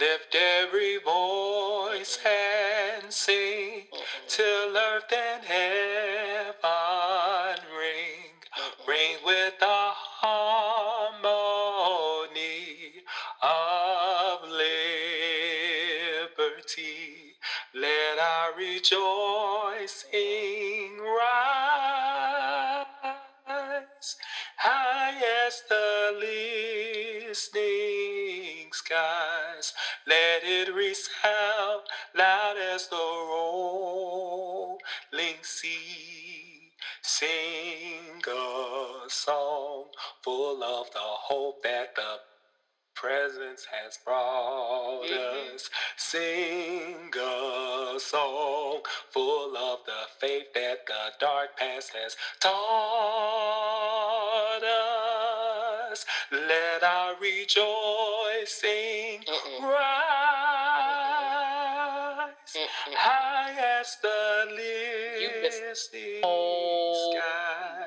Lift every voice and sing till earth and heaven ring. Ring with the harmony of liberty. Let our rejoicing rise high as the listening skies. Let it resound loud as the rolling sea. Sing a song full of the hope that the presence has brought Mhm. us. Sing a song full of the faith that the dark past has taught us. Let our rejoicing. High as the listening sky.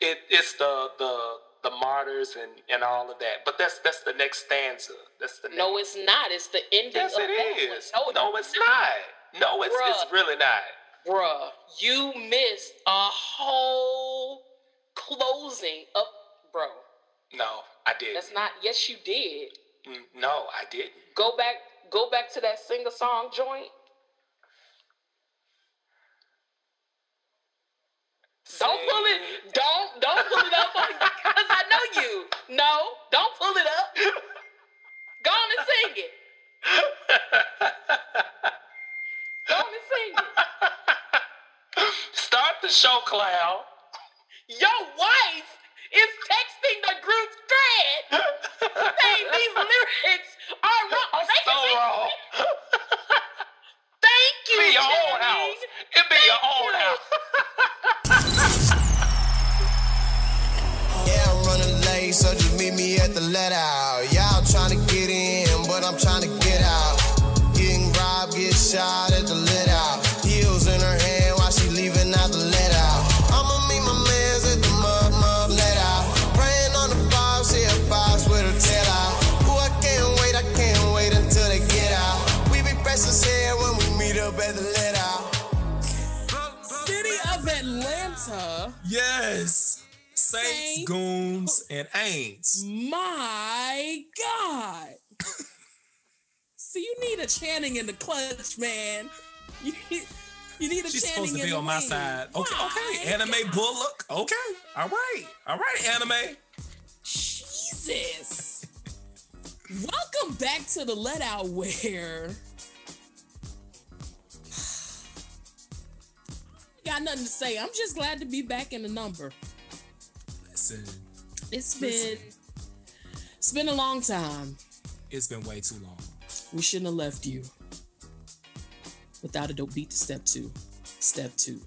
It, it's the the the martyrs and, and all of that. But that's that's the next stanza. That's the next. No, it's not. It's the ending yes, of it is. one. No, it's not. No, it's it's really not. Bruh, you missed a whole closing of bro. No, I didn't. That's not yes you did. No, I didn't. Go back go back to that sing a song joint. Don't pull it don't don't pull it up on because I know you. No, don't pull it up. Go on and sing it. Go on and sing it. Start the show, clown. Your wife is texting the group thread saying these lyrics are wrong. I'm They so be- wrong. Thank you. Be your own house. It be your Thank own you. house. Shot at the let out. Heels in her hand while she leaving out the let out. I'ma meet my mans at the mud mud let out. Praying on the box, see a box with her tail out. Ooh, I can't wait, I can't wait until they get out. We be pressing head when we meet up at the let out. City of Atlanta. Yes. Saints, Saints. goons, and ain'ts. My God. See, you need a Channing in the clutch, man. You need, you need a She's Channing supposed to be on my wing. side. Okay, My okay. Anime. Bullock. Okay. All right. All right, anime. Jesus. Welcome back to the Let Out Where. Got nothing to say. I'm just glad to be back in the number. Listen, It's been Listen. it's been a long time. it's been way too long. We shouldn't have left you without a dope beat to step two. Step two.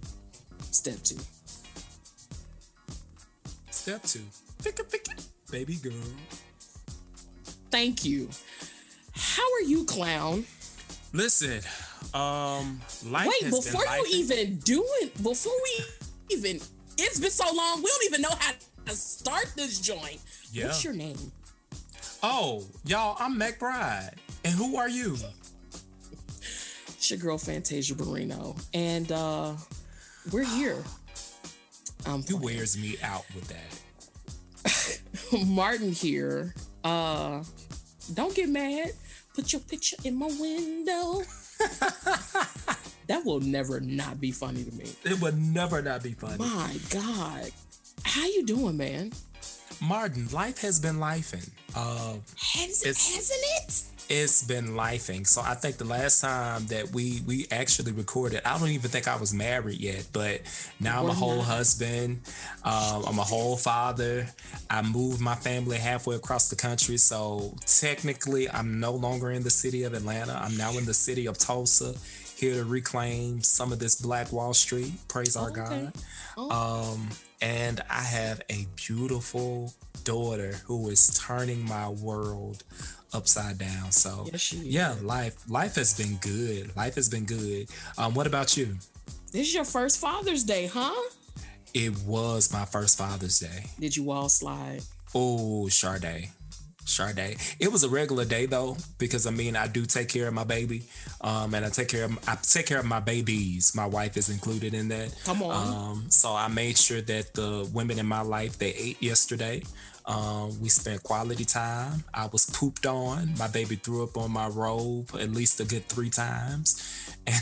Step two. Step two. Pick it, pick it. Baby girl. Thank you. How are you, clown? Listen, um, life Wait, before you even do it, before we even, it's been so long, we don't even know how to start this joint. Yeah. What's your name? Oh, y'all, I'm McBride. And who are you? It's your girl Fantasia Barrino, and uh we're here. Um, You wears me out with that. Martin here. Uh, don't get mad. Put your picture in my window. that will never not be funny to me. It would never not be funny. My God, how you doing, man? Martin, life has been lifing. Uh, Has, hasn't it? It's been lifing. So I think the last time that we we actually recorded, I don't even think I was married yet, but now I'm a whole husband. Um, I'm a whole father. I moved my family halfway across the country, so technically I'm no longer in the city of Atlanta. I'm now in the city of Tulsa, here to reclaim some of this Black Wall Street. Praise our Okay. God. Oh. Um, and I have a beautiful daughter who is turning my world upside down. So Yes, yeah, life life has been good. Life has been good. Um, what about you? This is your first Father's Day, huh? It was my first Father's Day. Did you all slide? Oh, Sade. Sade. It was a regular day though, because I mean I do take care of my baby, um, and I take care of I take care of my babies. My wife is included in that. Come on. Um, so I made sure that the women in my life they ate yesterday. Um, we spent quality time. I was pooped on. My baby threw up on my robe at least a good three times, and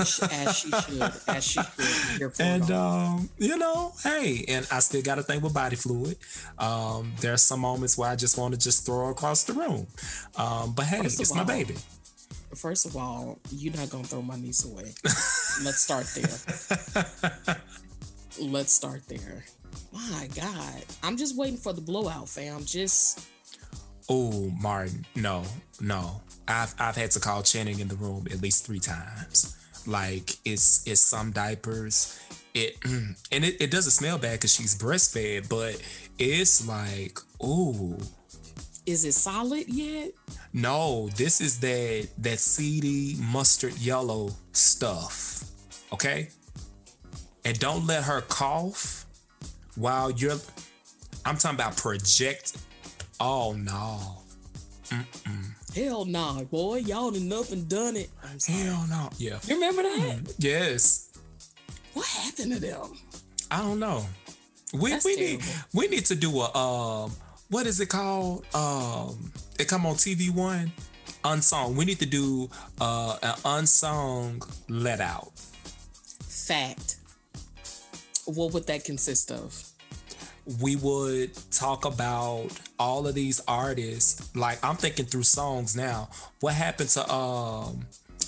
As, as she should. As she should. Here for it and um, you know, hey, and I still got a thing with body fluid. Um, there are some moments where I just want to just throw her across the room. Um, but hey, it's my baby. First of all, you're not gonna throw my niece away. Let's start there. Let's start there. My God, I'm just waiting for the blowout, fam. Just Oh, Martin, no, no. I've I've had to call Channing in the room at least three times. Like it's it's some diapers. It and it, it doesn't smell bad because she's breastfed, but it's like, ooh. is it solid yet? No, this is that that seedy mustard yellow stuff. Okay? And don't let her cough while you're I'm talking about project. Oh no. Hell nah, boy. Y'all done up and done it. I'm sorry. Hell no. Yeah. You remember that? Yes. What happened to them? I don't know. We That's we need we need to do a um what is it called? Um it come on TV one unsung. We need to do uh an unsung let out. Fact. What would that consist of? We would talk about all of these artists. Like I'm thinking through songs now. What happened to um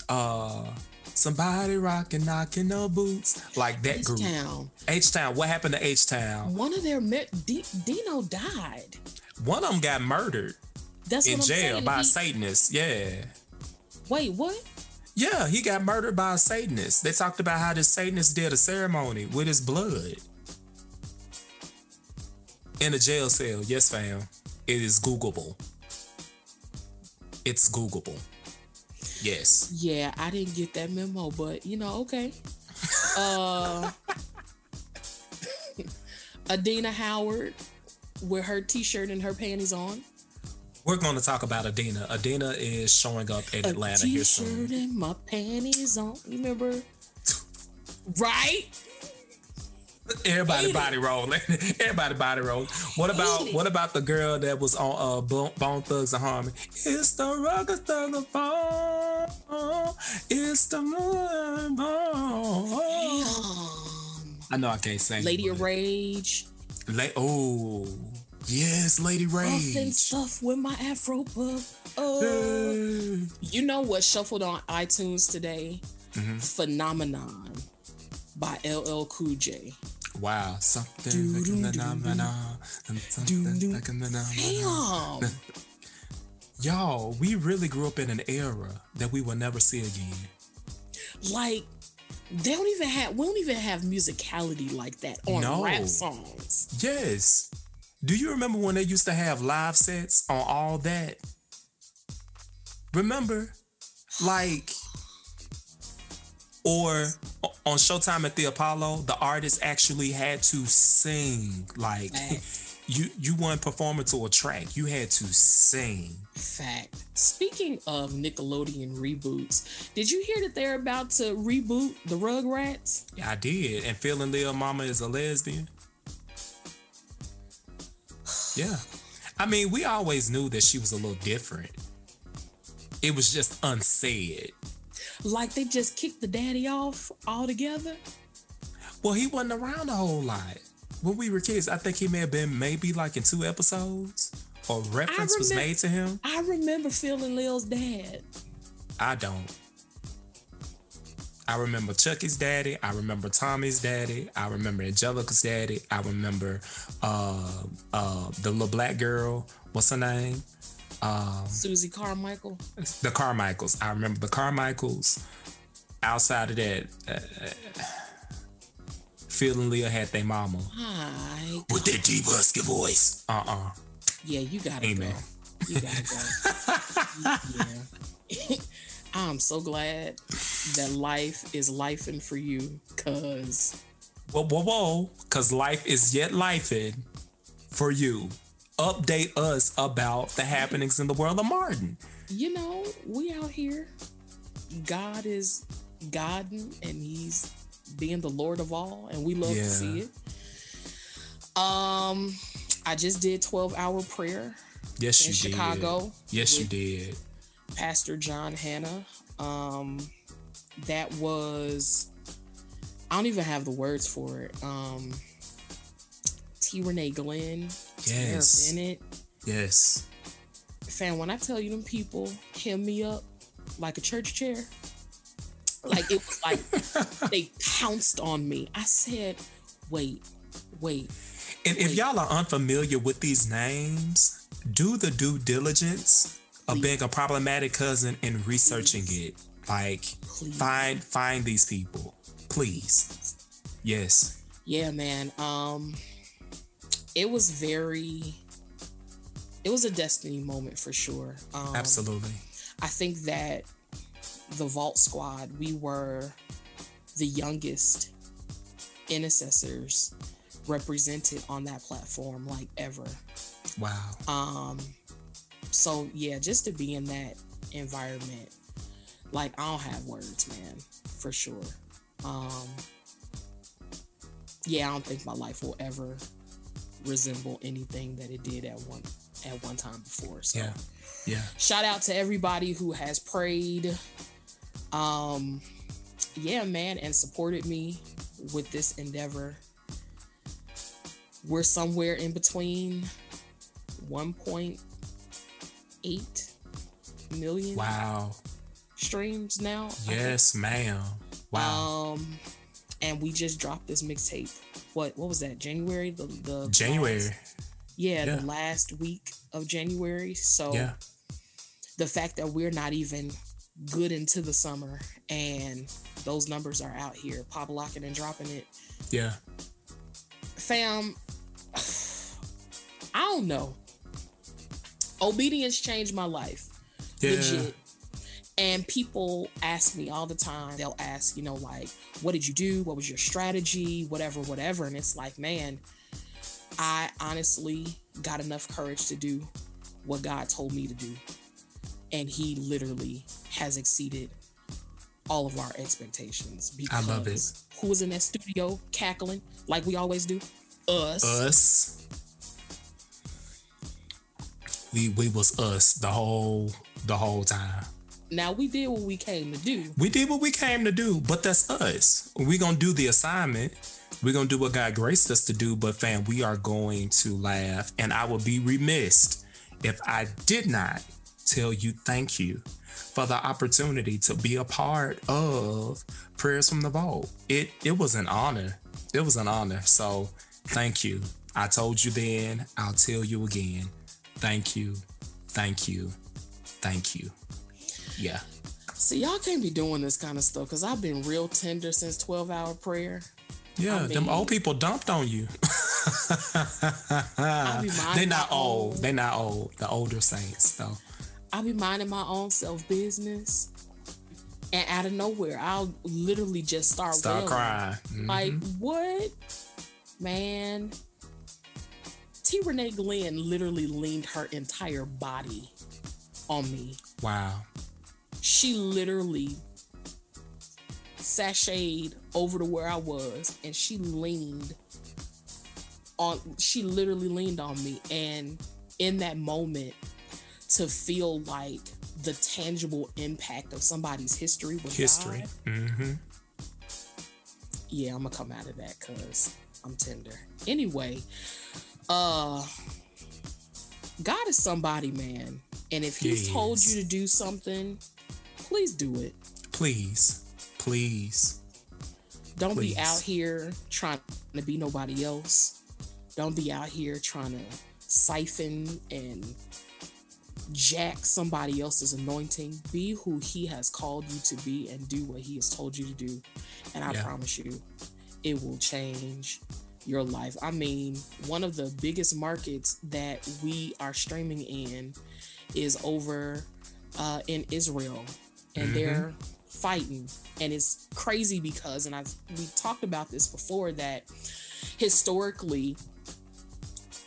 uh somebody rocking knocking the boots like that group? Town. H Town. What happened to H Town? One of their me- D- Dino died. One of them got murdered That's in jail saying. by a Satanist. Yeah. Wait, what? Yeah, he got murdered by a Satanist. They talked about how the Satanist did a ceremony with his blood. In a jail cell. Yes, fam. It is Googleable. It's Googleable. Yes. Yeah, I didn't get that memo, but you know, okay. Uh Adina Howard with her t-shirt and her panties on. We're going to talk about Adina. Adina is showing up in Atlanta here soon. t-shirt and my panties on. You remember? Right? Everybody it. body rolling. Everybody body rolling. What about what about the girl that was on uh Bone, Bone Thugs-n-Harmony? It's the rock of the phone. It's the moon. I know I can't sing. Lady of Rage. La- oh, yes, Lady Rage. stuff with my afro puff. Uh, you know what shuffled on iTunes today? Mm-hmm. Phenomenon by LL Cool J. Wow, something like a Doo, something like a phenomenon. Damn. Y'all, we really grew up in an era that we will never see again. like they don't even have we don't even have musicality like that on No. rap songs. Yes. Do you remember when they used to have live sets on all that? Remember? Like, or on Showtime at the Apollo, the artist actually had to sing. Like, you you weren't performing to a track, you had to sing. Fact. Speaking of Nickelodeon reboots, did you hear that they're about to reboot the Rugrats? Yeah, I did. And Phil and Lil Mama is a lesbian. Yeah. I mean, we always knew that she was a little different. It was just unsaid. Like they just kicked the daddy off altogether? Well, he wasn't around a whole lot. When we were kids, I think he may have been maybe like in two episodes or reference was made to him. I remember Phil and Lil's dad. I don't. I remember Chucky's daddy. I remember Tommy's daddy. I remember Angelica's daddy. I remember uh, uh, the little black girl. What's her name? Susie Carmichael. The Carmichaels. I remember the Carmichaels. Outside of that, uh, Phil and Lil had their mama Hi. with their deep husky voice. Uh uh Yeah, you gotta Amen. go. You gotta go. yeah. I'm so glad that life is lifing for you, cause Whoa, whoa, whoa. Cause life is yet lifing for you. Update us about the happenings in the world of Martin. You know, we out here. God is Godding and He's being the Lord of all, and we love Yeah. to see it. Um, I just did 12 hour prayer Yes, in you Chicago. did. Yes, you did. Pastor John Hannah. Um, that was I don't even have the words for it. Um, T. Renee Glenn, Yes. Bennett. Yes. Fam, when I tell you them people hem me up like a church chair, like it was like they pounced on me. I said, "Wait, wait." And if y'all are unfamiliar with these names, do the due diligence of being a problematic cousin and researching it. Like Please. find find these people. Please. Yes. Yeah, man. Um, it was very. It was a destiny moment for sure. Um, Absolutely. I think that the Vault Squad, we were the youngest intercessors represented on that platform, like ever. Wow. Um, so yeah, just to be in that environment, like I don't have words, man, for sure. Um, yeah, I don't think my life will ever resemble anything that it did at one at one time before. So Yeah. Yeah. shout out to everybody who has prayed um yeah man and supported me with this endeavor we're somewhere in between 1.8 million Wow. streams now Yes, ma'am. Wow. um and we just dropped this mixtape what what was that january the the January. last- yeah, Yeah. the last week of january so Yeah. the fact that we're not even good into the summer and those numbers are out here pop locking and dropping it Yeah. fam i don't know obedience changed my life Yeah. legit and people ask me all the time they'll ask you know like what did you do what was your strategy whatever whatever and it's like man i honestly got enough courage to do what god told me to do and he literally has exceeded all of our expectations I because love it. who was in that studio cackling like we always do us Us. We we was us the whole the whole time. Now we did what we came to do We did what we came to do, but that's us. We're gonna do the assignment. We're gonna do what God graced us to do, but fam, we are going to laugh. And I would be remiss if I did not tell you thank you for the opportunity to be a part of Prayers from the Vault. It it was an honor. It was an honor. So thank you. I told you then, I'll tell you again. Thank you. Thank you. Thank you. Yeah. See, y'all can't be doing this kind of stuff because I've been real tender since 12 hour prayer. Yeah, I them old people dumped on you. They're not old. They're not old. The older saints, though. I'll be minding my own self business. And out of nowhere, I'll literally just start, Start wailing. crying. Mhm. Like, what? Man. T. Renee Glenn literally leaned her entire body on me. wow. She literally sashayed over to where I was and she leaned on she literally leaned on me and in that moment to feel like the tangible impact of somebody's history with History. God, hmm yeah, I'm gonna come out of that because I'm tender. Anyway, uh God is somebody, man. And if he's He told you to do something, please do it. Please. Please. Don't Please. be out here trying to be nobody else. Don't be out here trying to siphon and jack somebody else's anointing. Be who he has called you to be and do what he has told you to do. And I Yeah. promise you, it will change your life. I mean, one of the biggest markets that we are streaming in is over uh, in Israel, and mm-hmm. they're fighting. And it's crazy because, and I've we talked about this before that historically,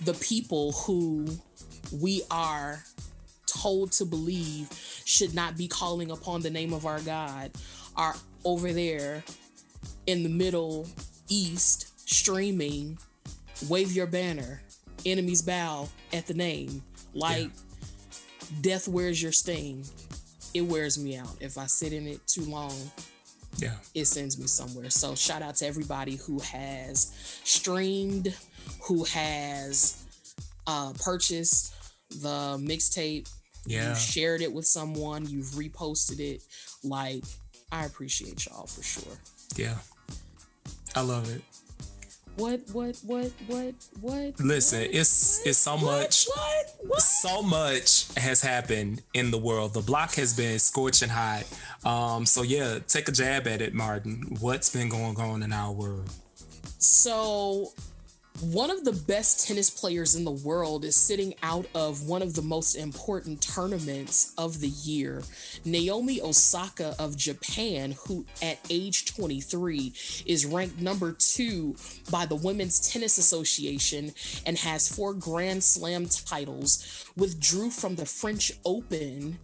the people who we are told to believe should not be calling upon the name of our God are over there in the Middle East streaming Wave Your Banner, Enemies Bow at the name. Like, yeah. death where's your sting. It wears me out. If I sit in it too long, yeah, it sends me somewhere. So, shout out to everybody who has streamed, who has uh, purchased the mixtape yeah. You shared it with someone, you've reposted it. Like, I appreciate y'all for sure. Yeah. I love it. What what what what what Listen, what, it's what, it's so what, much what, what? so much has happened in the world. The block has been scorching hot. Um, so yeah, take a jab at it, Martin. What's been going on in our world? So one of the best tennis players in the world is sitting out of one of the most important tournaments of the year. Naomi Osaka of Japan, who at age 23 is ranked number two by the Women's Tennis Association and has four Grand Slam titles, withdrew from the French Open,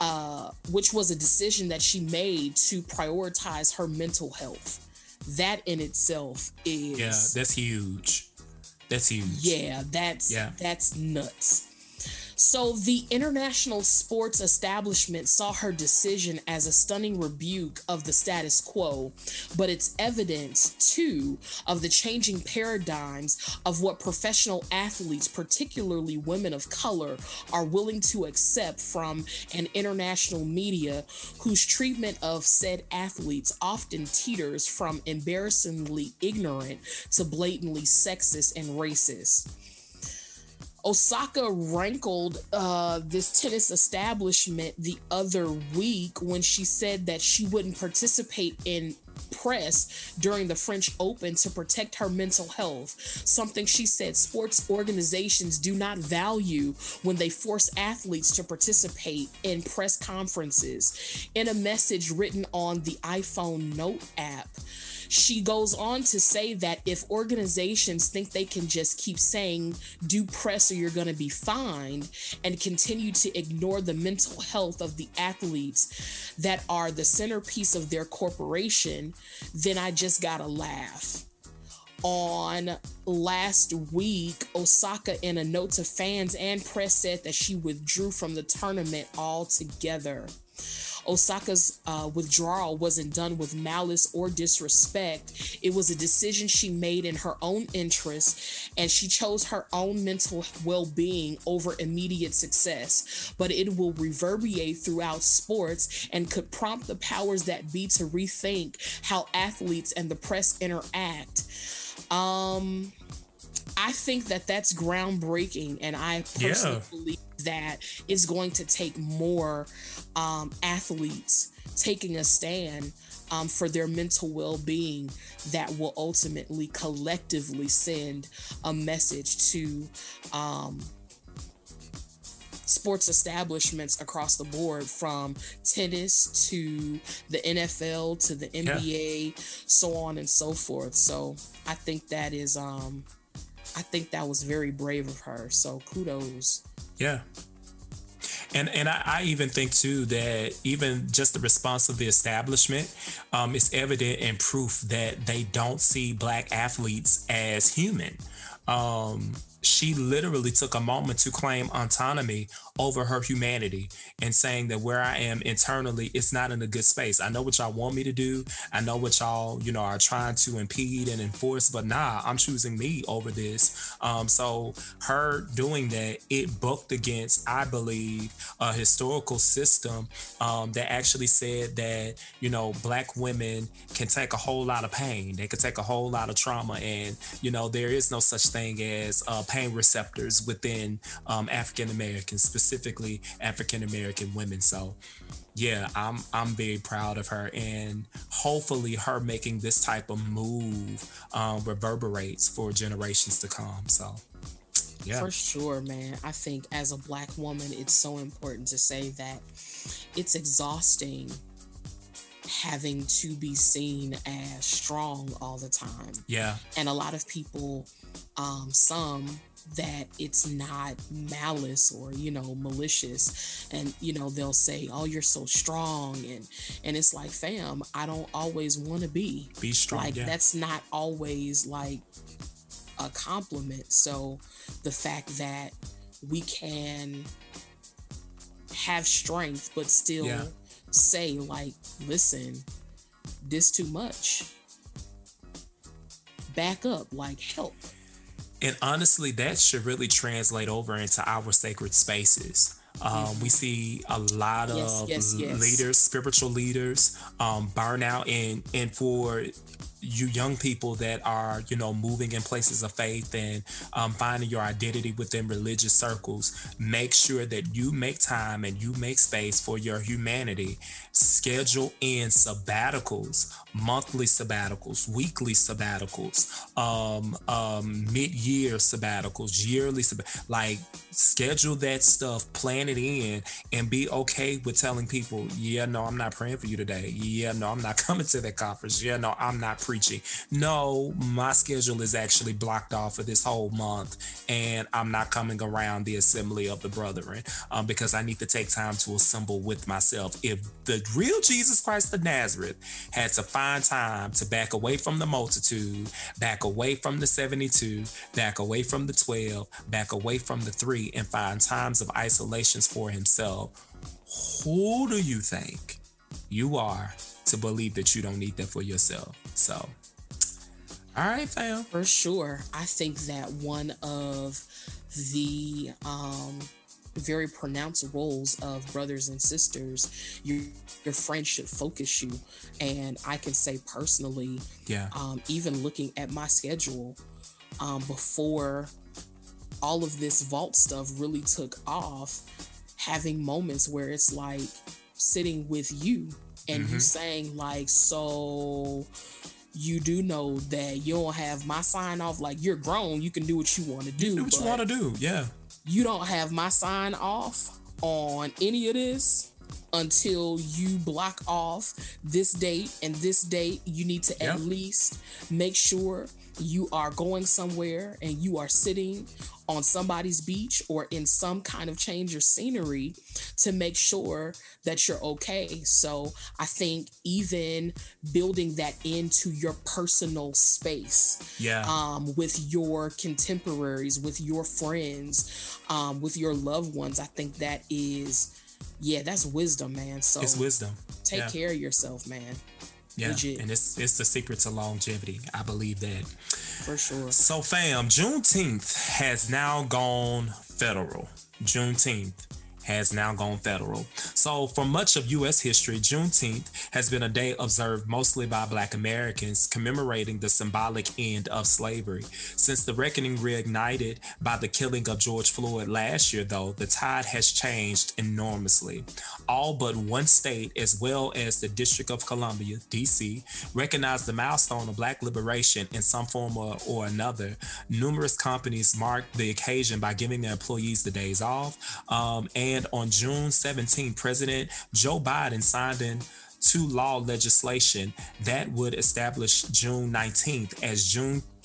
uh, which was a decision that she made to prioritize her mental health that in itself is yeah that's huge that's huge yeah that's yeah. that's nuts so the international sports establishment saw her decision as a stunning rebuke of the status quo, but it's evidence too of the changing paradigms of what professional athletes, particularly women of color, are willing to accept from an international media whose treatment of said athletes often teeters from embarrassingly ignorant to blatantly sexist and racist. Osaka rankled uh, this tennis establishment the other week when she said that she wouldn't participate in press during the French Open to protect her mental health, something she said sports organizations do not value when they force athletes to participate in press conferences. In a message written on the iPhone Note app, she goes on to say that if organizations think they can just keep saying, do press or you're going to be fined, and continue to ignore the mental health of the athletes that are the centerpiece of their corporation, then I just got to laugh on last week, Osaka, in a note to fans and press, said that she withdrew from the tournament altogether. Osaka's uh, withdrawal wasn't done with malice or disrespect. It was a decision she made in her own interest, and she chose her own mental well being over immediate success. But it will reverberate throughout sports and could prompt the powers that be to rethink how athletes and the press interact. Um, I think that that's groundbreaking, and I personally yeah. believe that is going to take more um, athletes taking a stand um, for their mental well being that will ultimately collectively send a message to um, sports establishments across the board from tennis to the NFL to the NBA, yeah. so on and so forth. So I think that is, um, I think that was very brave of her. So kudos. Yeah. And and I, I, even think too that even just the response of the establishment um, is evident and proof that they don't see black athletes as human. Um, she literally took a moment to claim autonomy over her humanity and saying that where I am internally, it's not in a good space. I know what y'all want me to do. I know what y'all, you know, are trying to impede and enforce, but nah, I'm choosing me over this. Um, so her doing that, it bucked against, I believe, a historical system um, that actually said that, you know, black women can take a whole lot of pain. They can take a whole lot of trauma. And, you know, there is no such thing as uh, pain receptors within um, African Americans, specifically African American women. So yeah, I'm I'm very proud of her, and hopefully, her making this type of move um, reverberates for generations to come. So, yeah, for sure, man. I think as a black woman, it's so important to say that it's exhausting having to be seen as strong all the time. Yeah, and a lot of people, um, some that it's not malice or you know malicious. And you know they'll say oh you're so strong. And and it's like fam i don't always want to be. Be strong like yeah. that's not always like a compliment. So the fact that we can have strength but still Yeah. say like listen this too much. Back up like help And honestly, that should really translate over into our sacred spaces. Um, we see a lot Yes, of yes, yes. leaders, spiritual leaders, um, burnout, and and for you young people that are you know moving in places of faith and um, finding your identity within religious circles make sure that you make time and you make space for your humanity. Schedule in sabbaticals monthly sabbaticals weekly sabbaticals um, um, mid-year sabbaticals yearly sabb- like schedule that stuff plan it in and be okay with telling people yeah no i'm not praying for you today. Yeah no i'm not coming to that conference. Yeah no i'm not preaching. No my schedule is actually blocked off for this whole month and i'm not coming around the assembly of the brethren um, because i need to take time to assemble with myself. If the real jesus christ of nazareth had to find time to back away from the multitude back away from the 72 back away from the 12 back away from the 3 and find times of isolations for himself who do you think you are to believe that you don't need that for yourself so all right fam For sure. I think that one of the um, very pronounced roles of brothers and sisters, your, your friends should focus you. And I can say personally, yeah um, even looking at my schedule um, before all of this vault stuff really took off, having moments where it's like sitting with you and you Mhm. saying like, so you do know that you don't have my sign off. Like you're grown, you can do what you want to do. do what you want to do yeah you don't have my sign off on any of this until you block off this date and this date you need to Yep. at least make sure you are going somewhere and you are sitting on somebody's beach or in some kind of change of scenery to make sure that you're okay so i think even building that into your personal space yeah um, with your contemporaries, with your friends, um, with your loved ones. I think that is, yeah, that's wisdom, man. So it's wisdom take yeah. care of yourself, man, yeah legit. and it's it's the secret to longevity i believe that for sure. So, fam, Juneteenth has now gone federal. Juneteenth has now gone federal. So, for much of U.S. history, Juneteenth has been a day observed mostly by Black Americans commemorating the symbolic end of slavery. Since the reckoning reignited by the killing of George Floyd last year, though, the tide has changed enormously. All but one state, as well as the District of Columbia, D.C., recognized the milestone of Black liberation in some form or, or another. Numerous companies marked the occasion by giving their employees the days off. Um, and on June 17, President Joe Biden signed into law legislation that would establish June 19th as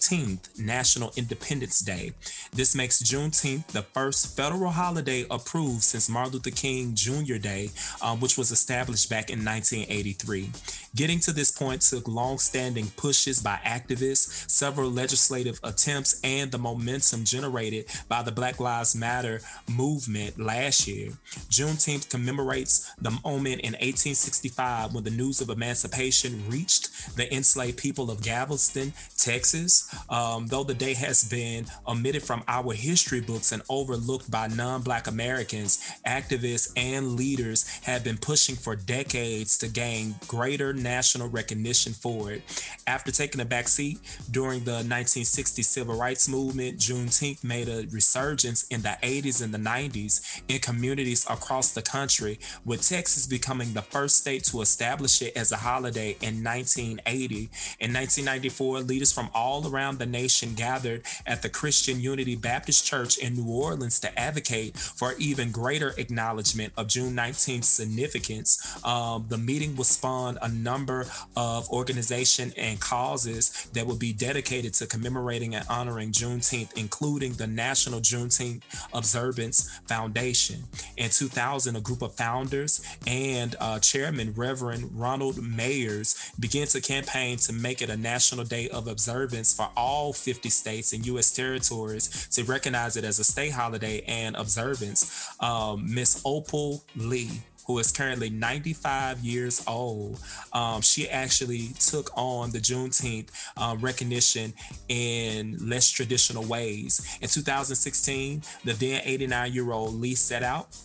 Juneteenth National Independence Day. This makes Juneteenth the first federal holiday approved since Martin Luther King Jr. Day, um, which was established back in 1983. Getting to this point took long-standing pushes by activists, several legislative attempts, and the momentum generated by the Black Lives Matter movement last year. Juneteenth commemorates the moment in 1865 when the news of emancipation reached the enslaved people of Galveston, Texas. Um, though the day has been omitted from our history books and overlooked by non-Black Americans, activists and leaders have been pushing for decades to gain greater national recognition for it. After taking a back seat during the 1960s civil rights movement, Juneteenth made a resurgence in the 80s and the 90s in communities across the country, with Texas becoming the first state to establish it as a holiday in 1980. In 1994, leaders from all around around the nation gathered at the Christian Unity Baptist Church in New Orleans to advocate for even greater acknowledgement of June 19th significance. Um, the meeting will spawn a number of organization and causes that will be dedicated to commemorating and honoring Juneteenth, including the National Juneteenth Observance Foundation. In 2000, a group of founders and uh, chairman Reverend Ronald Myers began to campaign to make it a national day of observance for all 50 states and U.S. territories to recognize it as a state holiday and observance. Um, Miss Opal Lee who is currently 95 years old. Um, she actually took on the Juneteenth um, recognition in less traditional ways. In 2016, the then 89 year old Lee set out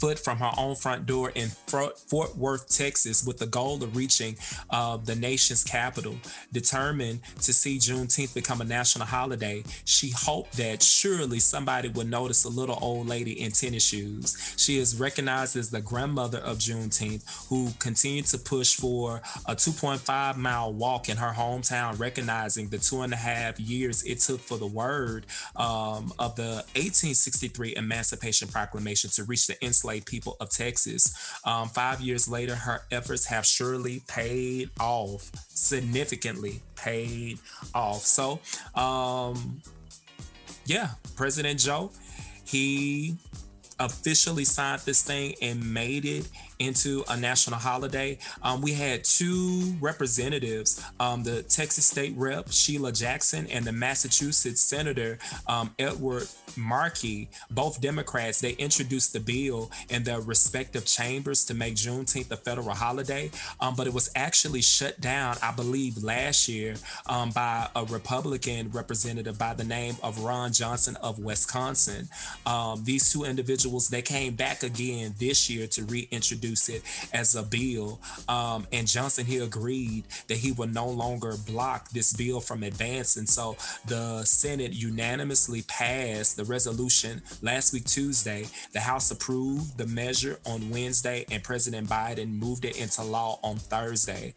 foot from her own front door in Fort Worth, Texas, with the goal of reaching uh, the nation's capital. Determined to see Juneteenth become a national holiday, she hoped that surely somebody would notice a little old lady in tennis shoes. She is recognized as the grandmother of Juneteenth, who continued to push for a 2.5 mile walk in her hometown, recognizing the two and a half years it took for the word um, of the 1863 Emancipation Proclamation to reach the enslaved people of Texas. Um, five years later, her efforts have surely paid off, significantly paid off. So, um, yeah, President Joe, he officially signed this thing and made it into a national holiday. Um, we had two representatives, um, the Texas State Rep Sheila Jackson and the Massachusetts Senator um, Edward Markey, both Democrats. They introduced the bill in their respective chambers to make Juneteenth a federal holiday, um, but it was actually shut down, I believe, last year um, by a Republican representative by the name of Ron Johnson of Wisconsin. Um, these two individuals they came back again this year to reintroduce it as a bill. Um, and Johnson, he agreed that he would no longer block this bill from advancing. So the Senate unanimously passed the resolution last week, Tuesday. The House approved the measure on Wednesday, and President Biden moved it into law on Thursday.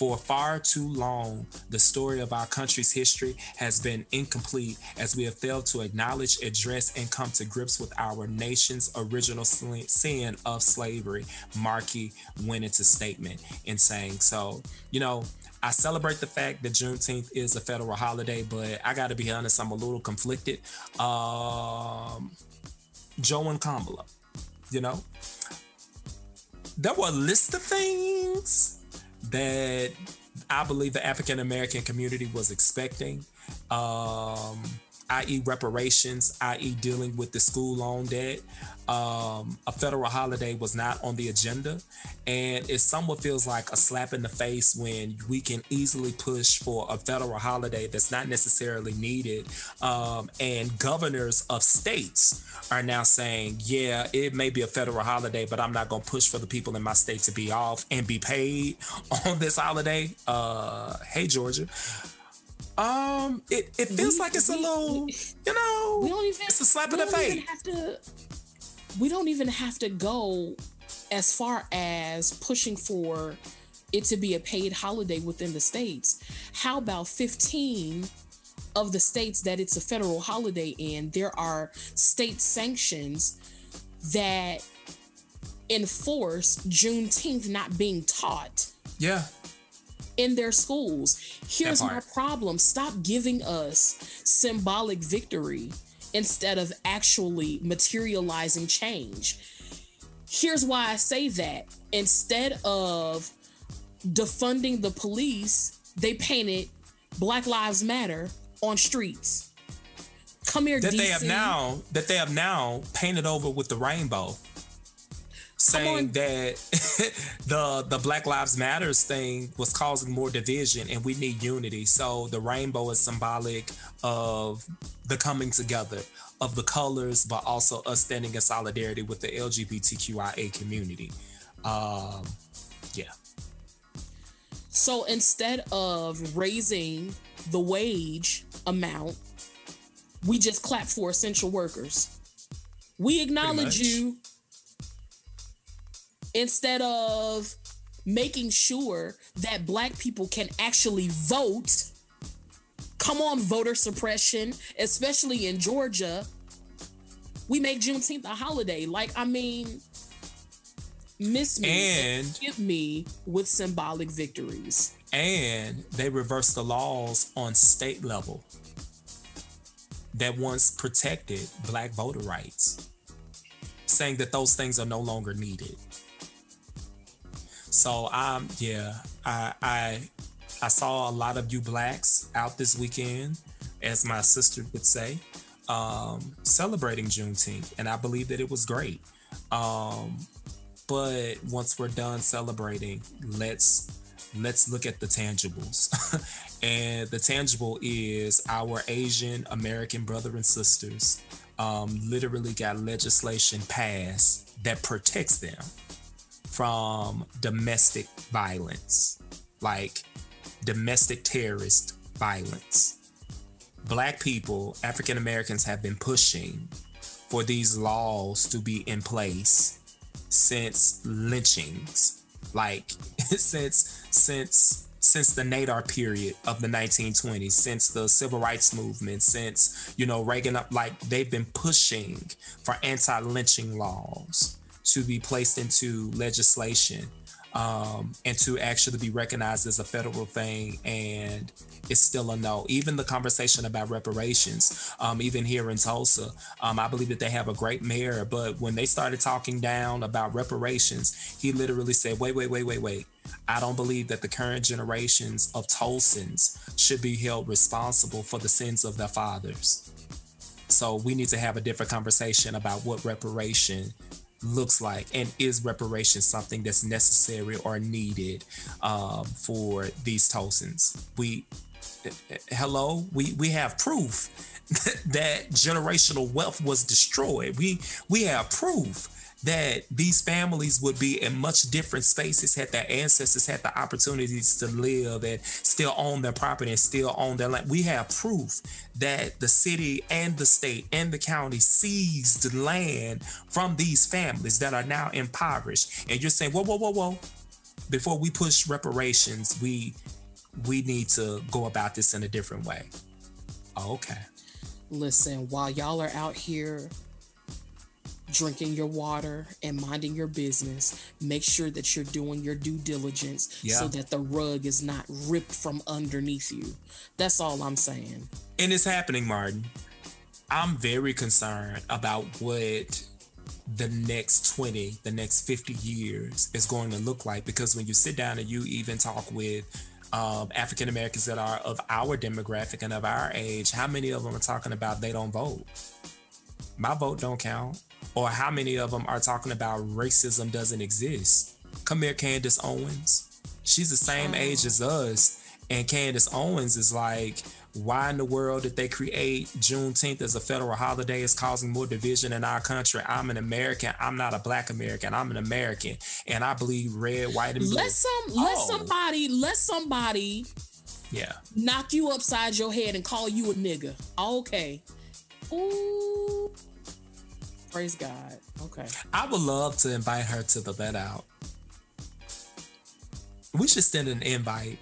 For far too long, the story of our country's history has been incomplete as we have failed to acknowledge, address, and come to grips with our nation's original sin of slavery. Markey went into statement in saying so. You know, I celebrate the fact that Juneteenth is a federal holiday, but I got to be honest, I'm a little conflicted. Um, Joe and Kamala, you know, there were a list of things that I believe the African American community was expecting, um, i.e., reparations, i.e., dealing with the school loan debt, um, a federal holiday was not on the agenda. And it somewhat feels like a slap in the face when we can easily push for a federal holiday that's not necessarily needed. Um, and governors of states are now saying, yeah, it may be a federal holiday, but I'm not going to push for the people in my state to be off and be paid on this holiday. Uh, hey, Georgia. Um, it, it feels we, like it's we, a little, you know, we don't even, it's a slap in the face we don't even have to go as far as pushing for it to be a paid holiday within the states. How about 15 of the states that it's a federal holiday in? There are state sanctions that enforce Juneteenth not being taught. Yeah. In their schools. Here's my problem stop giving us symbolic victory instead of actually materializing change. Here's why I say that. Instead of defunding the police, they painted Black Lives Matter on streets. Come here, that DC. they have now that they have now painted over with the rainbow saying that the the Black Lives Matters thing was causing more division and we need unity. So the rainbow is symbolic of the coming together of the colors, but also us standing in solidarity with the LGBTQIA community. Um, yeah. So instead of raising the wage amount, we just clap for essential workers. We acknowledge you instead of making sure that black people can actually vote Come on, voter suppression, especially in Georgia. We make Juneteenth a holiday. Like, I mean, miss me And- give me with symbolic victories. and they reverse the laws on state level that once protected black voter rights saying that those things are no longer needed so um yeah i i i saw a lot of you blacks out this weekend as my sister would say um celebrating juneteenth and i believe that it was great um but once we're done celebrating let's let's look at the tangibles. and the tangible is our Asian American brother and sisters um, literally got legislation passed that protects them from domestic violence, like domestic terrorist violence. Black people, African Americans, have been pushing for these laws to be in place since lynchings like since since since the Nadir period of the 1920s, since the civil rights movement, since you know Reagan up like they've been pushing for anti-lynching laws to be placed into legislation um, and to actually be recognized as a federal thing and it's still a no. Even the conversation about reparations, um, even here in Tulsa, um, I believe that they have a great mayor, but when they started talking down about reparations, he literally said, wait, wait, wait, wait, wait. I don't believe that the current generations of Tulsans should be held responsible for the sins of their fathers. So we need to have a different conversation about what reparation looks like and is reparation something that's necessary or needed um, for these Tulsans. We hello, we we have proof that generational wealth was destroyed. We we have proof that these families would be in much different spaces had their ancestors had the opportunities to live and still own their property and still own their land. We have proof that the city and the state and the county seized land from these families that are now impoverished. And you're saying, whoa, whoa, whoa, whoa. Before we push reparations, we we need to go about this in a different way. Okay. Listen, while y'all are out here drinking your water and minding your business, make sure that you're doing your due diligence Yeah. so that the rug is not ripped from underneath you. That's all I'm saying. And it's happening, Martin. I'm very concerned about what the next 20, the next 50 years is going to look like because when you sit down and you even talk with um, African Americans that are of our demographic and of our age, how many of them are talking about they don't vote? My vote don't count. Or how many of them are talking about racism doesn't exist? Come here, Candace Owens. She's the same oh. age as us. And Candace Owens is like, why in the world did they create Juneteenth as a federal holiday? It's causing more division in our country. I'm an American. I'm not a black American. I'm an American. And I believe red, white, and blue. Let some let Oh. somebody let somebody yeah. knock you upside your head and call you a nigga. Okay. Ooh. Praise God. Okay. I would love to invite her to the let out. We should send an invite.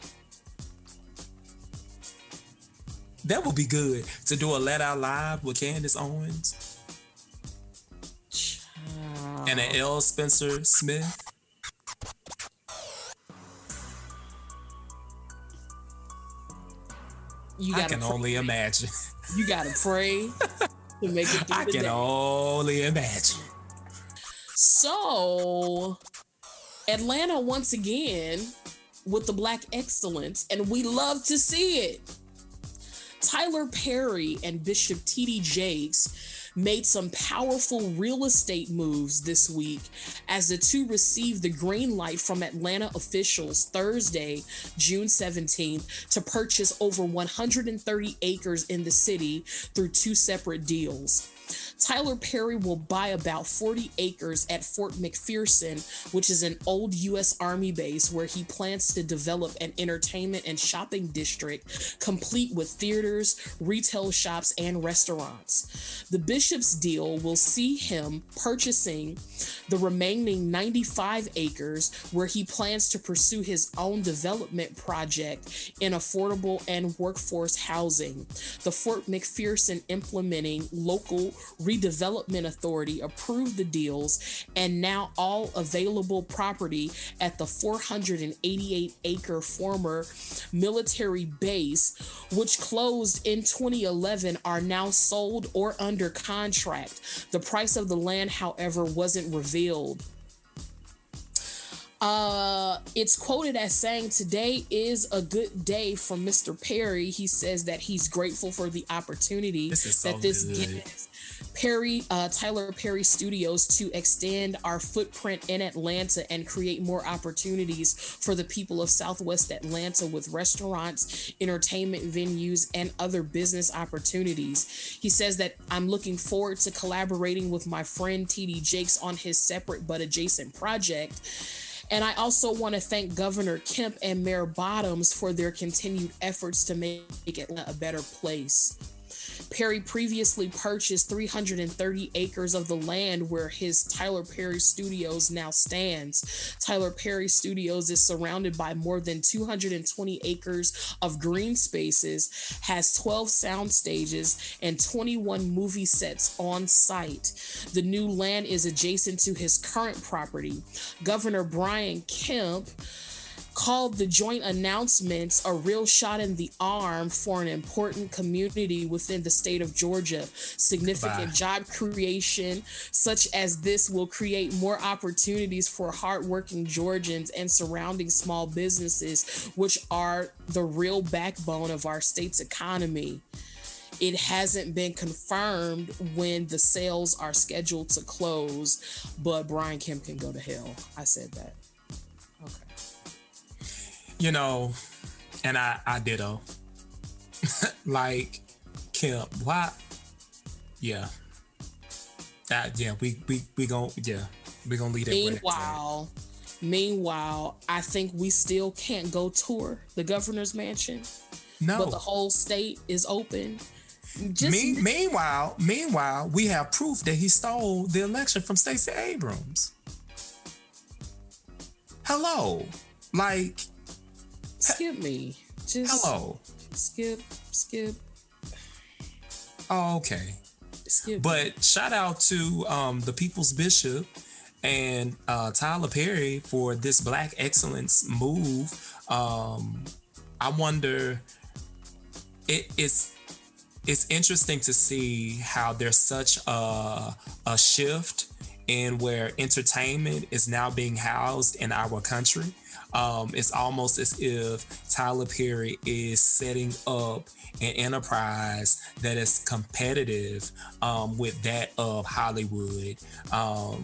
That would be good to do a let out live with Candace Owens Child. and an L. Spencer Smith. you I gotta can pray, only imagine. you gotta pray to make it I can day. only imagine. So, Atlanta once again with the black excellence, and we love to see it. Tyler Perry and Bishop T.D. Jakes made some powerful real estate moves this week as the two received the green light from Atlanta officials Thursday, June 17th, to purchase over 130 acres in the city through two separate deals. Tyler Perry will buy about 40 acres at Fort McPherson, which is an old U.S. Army base where he plans to develop an entertainment and shopping district complete with theaters, retail shops, and restaurants. The Bishop's deal will see him purchasing the remaining 95 acres where he plans to pursue his own development project in affordable and workforce housing. The Fort McPherson implementing local redevelopment authority approved the deals and now all available property at the 488 acre former military base which closed in 2011 are now sold or under contract. The price of the land however wasn't revealed. Uh, it's quoted as saying, Today is a good day for Mr. Perry. He says that he's grateful for the opportunity This so that this good. gives Perry, uh, Tyler Perry Studios to extend our footprint in Atlanta and create more opportunities for the people of Southwest Atlanta with restaurants, entertainment venues, and other business opportunities. He says that I'm looking forward to collaborating with my friend TD Jakes on his separate but adjacent project. And I also want to thank Governor Kemp and Mayor Bottoms for their continued efforts to make Atlanta a better place. Perry previously purchased 330 acres of the land where his Tyler Perry Studios now stands. Tyler Perry Studios is surrounded by more than 220 acres of green spaces, has 12 sound stages, and 21 movie sets on site. The new land is adjacent to his current property. Governor Brian Kemp called the joint announcements a real shot in the arm for an important community within the state of Georgia. Significant Bye. job creation, such as this, will create more opportunities for hardworking Georgians and surrounding small businesses, which are the real backbone of our state's economy. It hasn't been confirmed when the sales are scheduled to close, but Brian Kemp can go to hell. I said that. You know, and I I ditto. like Kemp, why? Yeah. That yeah, we we we gon' yeah, we gonna leave that. where. Meanwhile, meanwhile, I think we still can't go tour the governor's mansion, no. but the whole state is open. Just Me- meanwhile, meanwhile, we have proof that he stole the election from Stacey Abrams. Hello, like skip me. Just hello. skip, skip, Oh, okay. skip. But shout out to um, the People's Bishop and uh, Tyler Perry for this Black Excellence move. Um, I wonder, it, it's it's interesting to see how there's such a, a shift in where entertainment is now being housed in our country. Um, it's almost as if Tyler Perry is setting up an enterprise that is competitive um, with that of Hollywood. Um,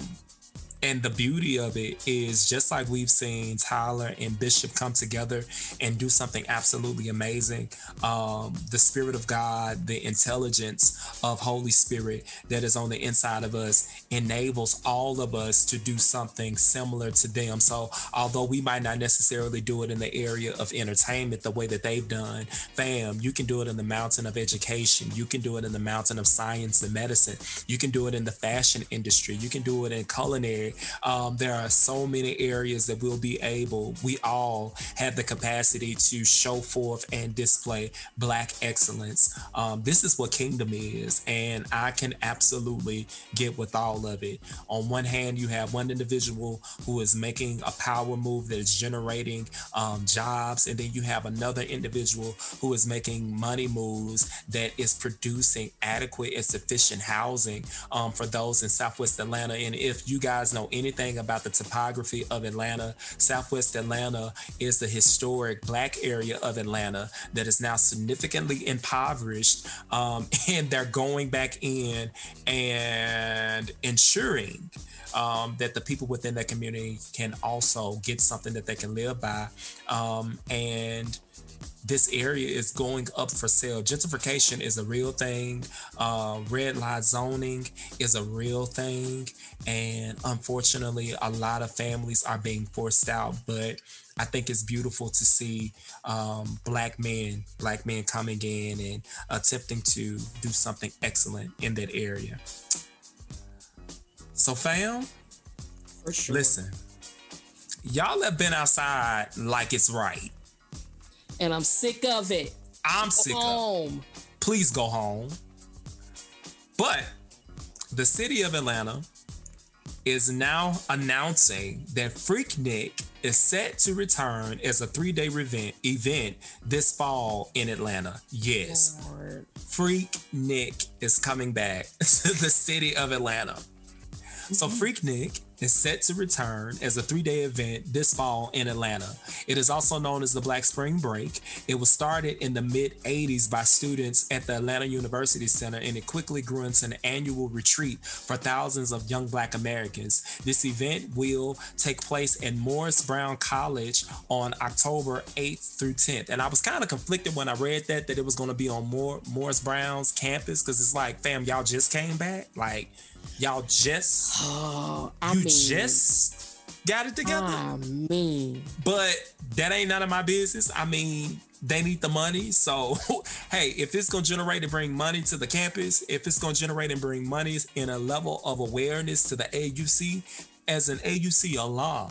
and the beauty of it is just like we've seen Tyler and Bishop come together and do something absolutely amazing. Um, the Spirit of God, the intelligence of Holy Spirit that is on the inside of us enables all of us to do something similar to them. So, although we might not necessarily do it in the area of entertainment the way that they've done, fam, you can do it in the mountain of education. You can do it in the mountain of science and medicine. You can do it in the fashion industry. You can do it in culinary. Um, there are so many areas that we'll be able, we all have the capacity to show forth and display Black excellence. Um, this is what kingdom is. And I can absolutely get with all of it. On one hand, you have one individual who is making a power move that is generating um, jobs. And then you have another individual who is making money moves that is producing adequate and sufficient housing um, for those in Southwest Atlanta. And if you guys know anything about the topography of Atlanta, Southwest Atlanta is the historic black area of Atlanta that is now significantly impoverished. Um, and they're going back in and ensuring um, that the people within that community can also get something that they can live by. Um, and this area is going up for sale. Gentrification is a real thing. Uh, red light zoning is a real thing. And unfortunately, a lot of families are being forced out. But I think it's beautiful to see um, black men, black men coming in and attempting to do something excellent in that area. So, fam, For sure. listen, y'all have been outside like it's right. And I'm sick of it. I'm sick Go of. it. home. please go home. But the city of Atlanta is now announcing that Freaknik is set to return as a three-day event event this fall in Atlanta. Yes, Lord. Freaknik is coming back to the city of Atlanta. So mm-hmm. Freaknik is set to return as a three-day event this fall in Atlanta. It is also known as the Black Spring Break. It was started in the mid 80s by students at the Atlanta University Center and it quickly grew into an annual retreat for thousands of young black Americans. This event will take place in Morris Brown College on October 8th through 10th. And I was kind of conflicted when I read that that it was going to be on Mor- Morris Brown's campus cuz it's like, fam, y'all just came back? Like y'all just Oh, you mean, just got it together. I mean, But that ain't none of my business. I mean, they need the money. So, hey, if it's gonna generate and bring money to the campus, if it's gonna generate and bring money in a level of awareness to the AUC, as an AUC alum,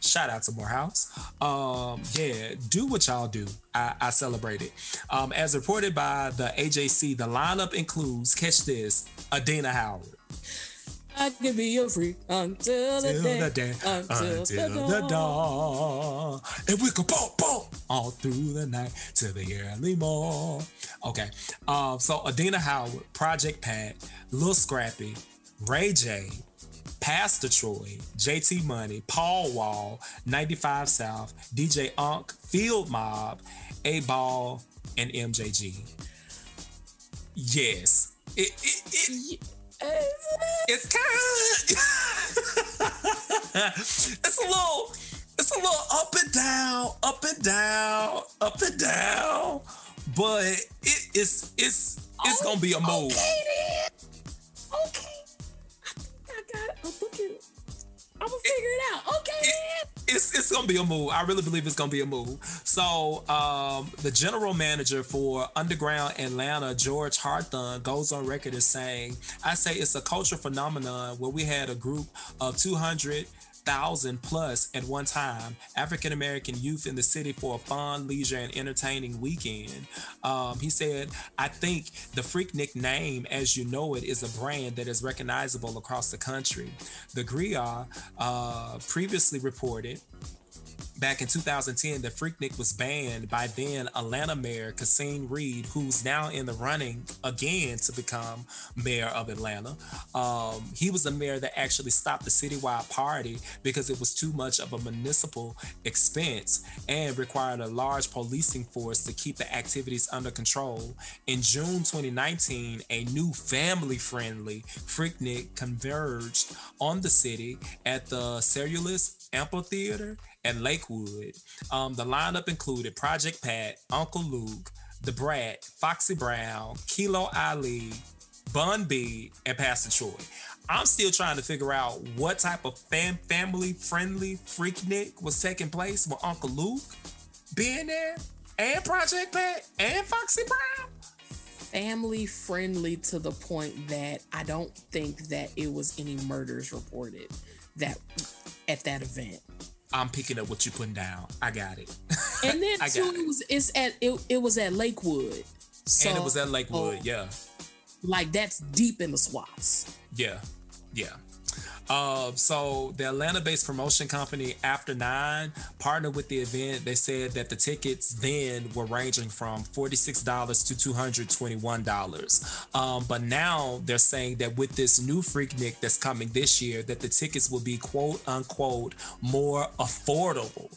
shout out to Morehouse. Um, yeah, do what y'all do. I, I celebrate it. Um, as reported by the AJC, the lineup includes, catch this, Adina Howard. I could be your freak until the Till day, the day, until, until the, the dawn. dawn, and we go boom, boom, all through the night to the early morn. Okay, um, so Adina Howard, Project Pat, Lil Scrappy, Ray J, Pastor Troy, JT Money, Paul Wall, 95 South, DJ Unk, Field Mob, 8Ball, and MJG. Yes, it, it, it it's kind of it's a little it's a little up and down up and down up and down but it, it's it's it's gonna be a move Okay, then. Okay. I got it. I'm. I'm gonna figure it out. Okay, then. it's it's gonna be a move. I really believe it's gonna be a move. So um, the general manager for Underground Atlanta, George Harthon, goes on record as saying, "I say it's a cultural phenomenon where we had a group of 200." Thousand plus at one time, African American youth in the city for a fun, leisure, and entertaining weekend. Um, he said, I think the Freaknik name, as you know it, is a brand that is recognizable across the country. The Grio uh, previously reported back in 2010 the Freaknik was banned by then Atlanta Mayor Kasim Reed, who's now in the running again to become mayor of Atlanta. Um, he was the mayor that actually stopped the citywide party because it was too much of a municipal expense and required a large policing force to keep the activities under control. In June 2019, a new family-friendly Freaknik converged on the city at the Cellairis Amphitheater and Lakewood. Um, the lineup included Project Pat, Uncle Luke, Da Brat, Foxy Brown, Kilo Ali, Bun B, and Pastor Troy. I'm still trying to figure out what type of fam- family friendly Freaknik was taking place with Uncle Luke being there, and Project Pat, and Foxy Brown. Family friendly to the point that I don't think that it was any murders reported that at that event. I'm picking up what you're putting down. I got it. And then too, it it's at it, it was at Lakewood. So, and it was at Lakewood. oh, Yeah. Like that's deep in the swaths. Yeah, yeah. Um, so the Atlanta-based promotion company After Nine partnered with the event. They said that the tickets then were ranging from forty-six dollars to two hundred twenty-one dollars. Um, but now they're saying that with this new Freaknik that's coming this year, that the tickets will be quote unquote more affordable.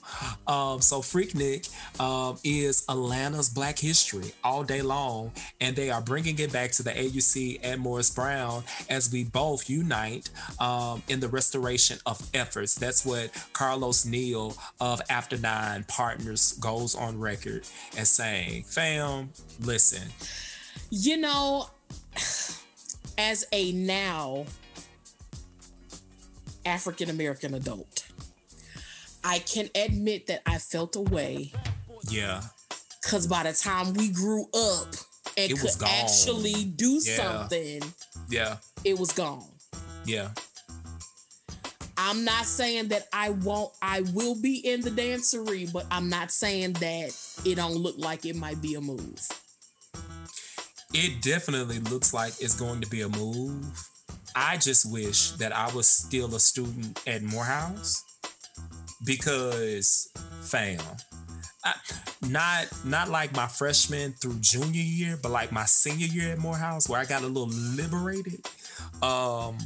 Um, so Freaknik um, is Atlanta's Black History all day long, and they are bringing it back to the AUC and Morris Brown as we both unite um, in the restoration of efforts. That's what Carlos Neal of After Nine Partners goes on record as saying, fam, listen. You know, as a now African American adult, I can admit that I felt a way Yeah. because by the time we grew up and could gone. actually do Yeah. something, Yeah. it was gone. Yeah. I'm not saying that I won't, I will be in the dancery, but I'm not saying that it don't look like it might be a move. It definitely looks like it's going to be a move. I just wish that I was still a student at Morehouse because, fam, I, not not like my freshman through junior year, but like my senior year at Morehouse, where I got a little liberated. Um,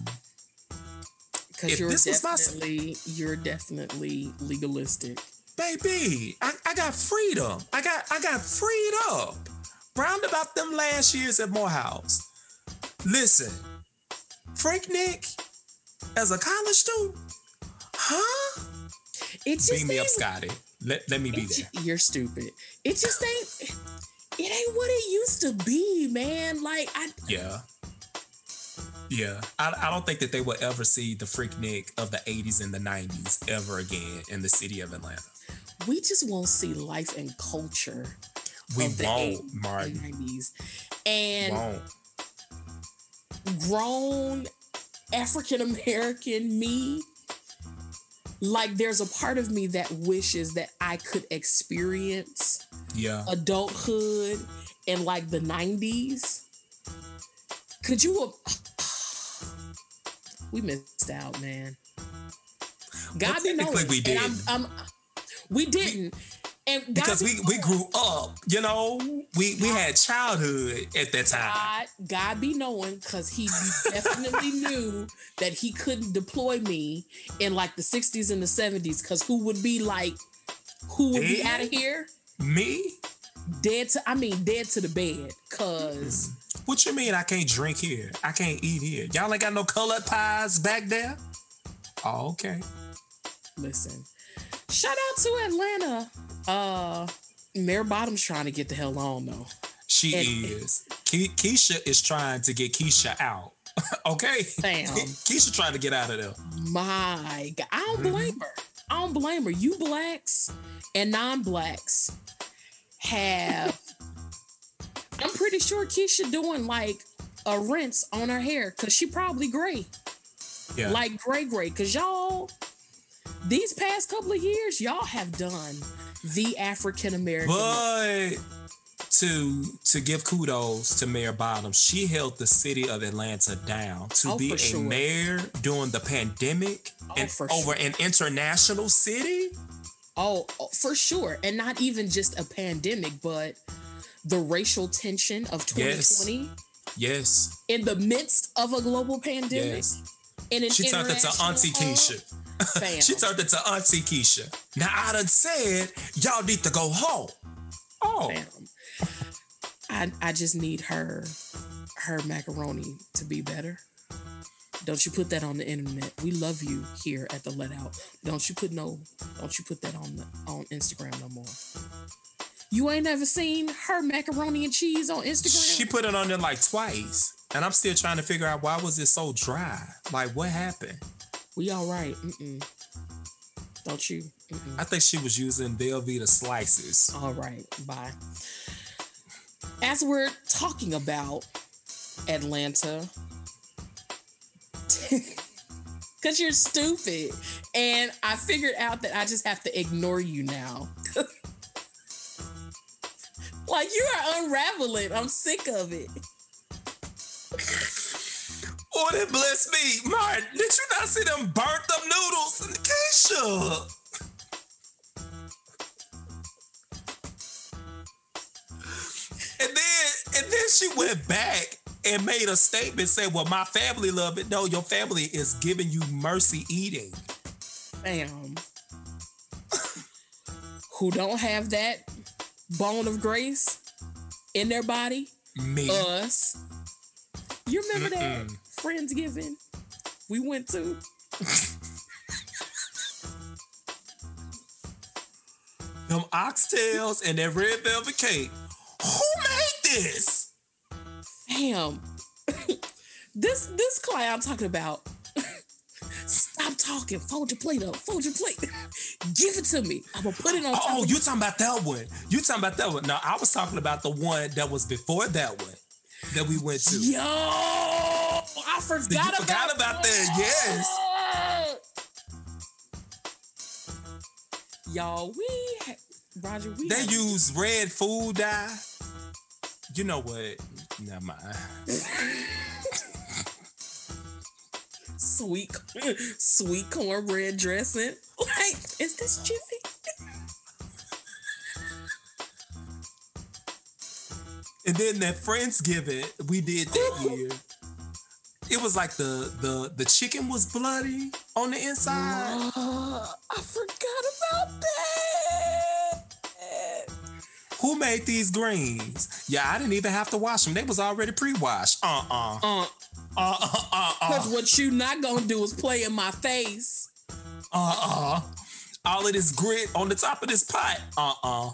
Because you're this was my you're definitely legalistic. baby, I, I got freedom. I got I got freed up. Round about them last years at Morehouse. Listen, Freaknik, as a college student, huh? It just Beam me up, Scotty. Let, let me be there. You're stupid. It just ain't. It ain't what it used to be, man. Like I, Yeah. Yeah. I, I don't think that they will ever see the Freaknik of the 80s and the 90s ever again in the city of Atlanta. we just won't see life and culture We of the won't, 80s and Martin. 90s. And Won't. grown African American me, like there's a part of me that wishes that I could experience Yeah. adulthood in like the 90s. Could you we missed out, man. God Well, be knowing. we did. I'm, I'm, we didn't. And God Because be we, we grew up, you know, we, we had childhood at that time. God, God be knowing because he definitely knew that he couldn't deploy me in like the 60s and the 70s because who would be like, who would be out of here? Me? Dead to, I mean, dead to the bed because What you mean I can't drink here? I can't eat here. Y'all ain't got no colored pies back there? Oh, okay. listen, shout out to Atlanta. Uh, Mayor Bottom's trying to get the hell on though. She And- is. Ke- Keisha is trying to get Keisha out. okay? Damn. Keisha trying to get out of there. My God, I don't Mm-hmm. blame her. I don't blame her. You blacks and non-blacks have. I'm pretty sure Keisha doing like a rinse on her hair because she probably gray, Yeah. like gray gray. Because y'all, these past couple of years, y'all have done the African American. But to to give kudos to Mayor Bottoms, she held the city of Atlanta down to Oh, be a sure. mayor during the pandemic Oh, and over an international city. Oh, oh, for sure. And not even just a pandemic, but the racial tension of 2020 Yes, yes. in the midst of a global pandemic. yes. In an She turned it to Auntie Keisha. She turned it to Auntie Keisha. Now I done said y'all need to go home. Oh, Fam. I I just need her her macaroni to be better. Don't you put that on the internet. We love you here at the Let Out. Don't you put no don't you put that on the on Instagram no more. You ain't never seen her macaroni and cheese on Instagram? she put it on there like twice, and I'm still trying to figure out why was it so dry. Like what happened? we all right. Mm-mm. Don't you? Mm-mm. I think she was using Velveeta slices. All right, bye. As we're talking about Atlanta, because you're stupid, and I figured out that I just have to ignore you now. like you are unraveling. I'm sick of it. Oh, that bless me, Martin. Did you not see them burnt up noodles in the Keisha? And then, and then she went back and made a statement saying, "Well, my family love it. No, your family is giving you mercy eating." Bam. Who don't have that bone of grace in their body? Me, Us. You remember that Mm-mm. Friendsgiving we went to? Them oxtails and that red velvet cake. Who made this? Damn. this this client I'm talking about. Stop talking. Fold your plate up. Fold your plate. Give it to me. I'm gonna put it on. Oh, you talking about that one? You talking about that one? No, I was talking about the one that was before that one that we went to. Yo, I forgot, You about, forgot about that, yes. Y'all, we ha- Roger, we They use red food dye. You know what? Never mind. sweet sweet cornbread dressing. Wait, is this Jiffy? And then that Friendsgiving we did that year. It was like the the the chicken was bloody on the inside. Uh, I forgot about that. Who made these greens? Yeah, I didn't even have to wash them. They was already pre-washed. Uh-uh. Uh, Uh uh uh Cause uh what you not gonna do is play in my face. uh uh. All of this grit on the top of this pot. Uh uh.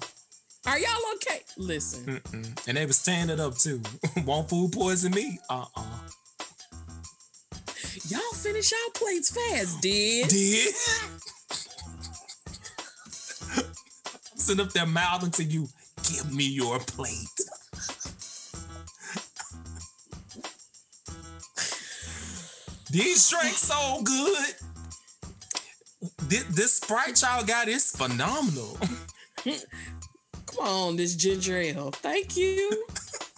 Are y'all okay? Listen, Mm-mm. And they was tearing it up too. Won't food poison me? Uh uh. y'all finish y'all plates fast, did? Did? Sitting up there mouthing to you. Give me your plate. These drinks so good. This, this Sprite y'all got is phenomenal. Come on, this ginger ale. Thank you.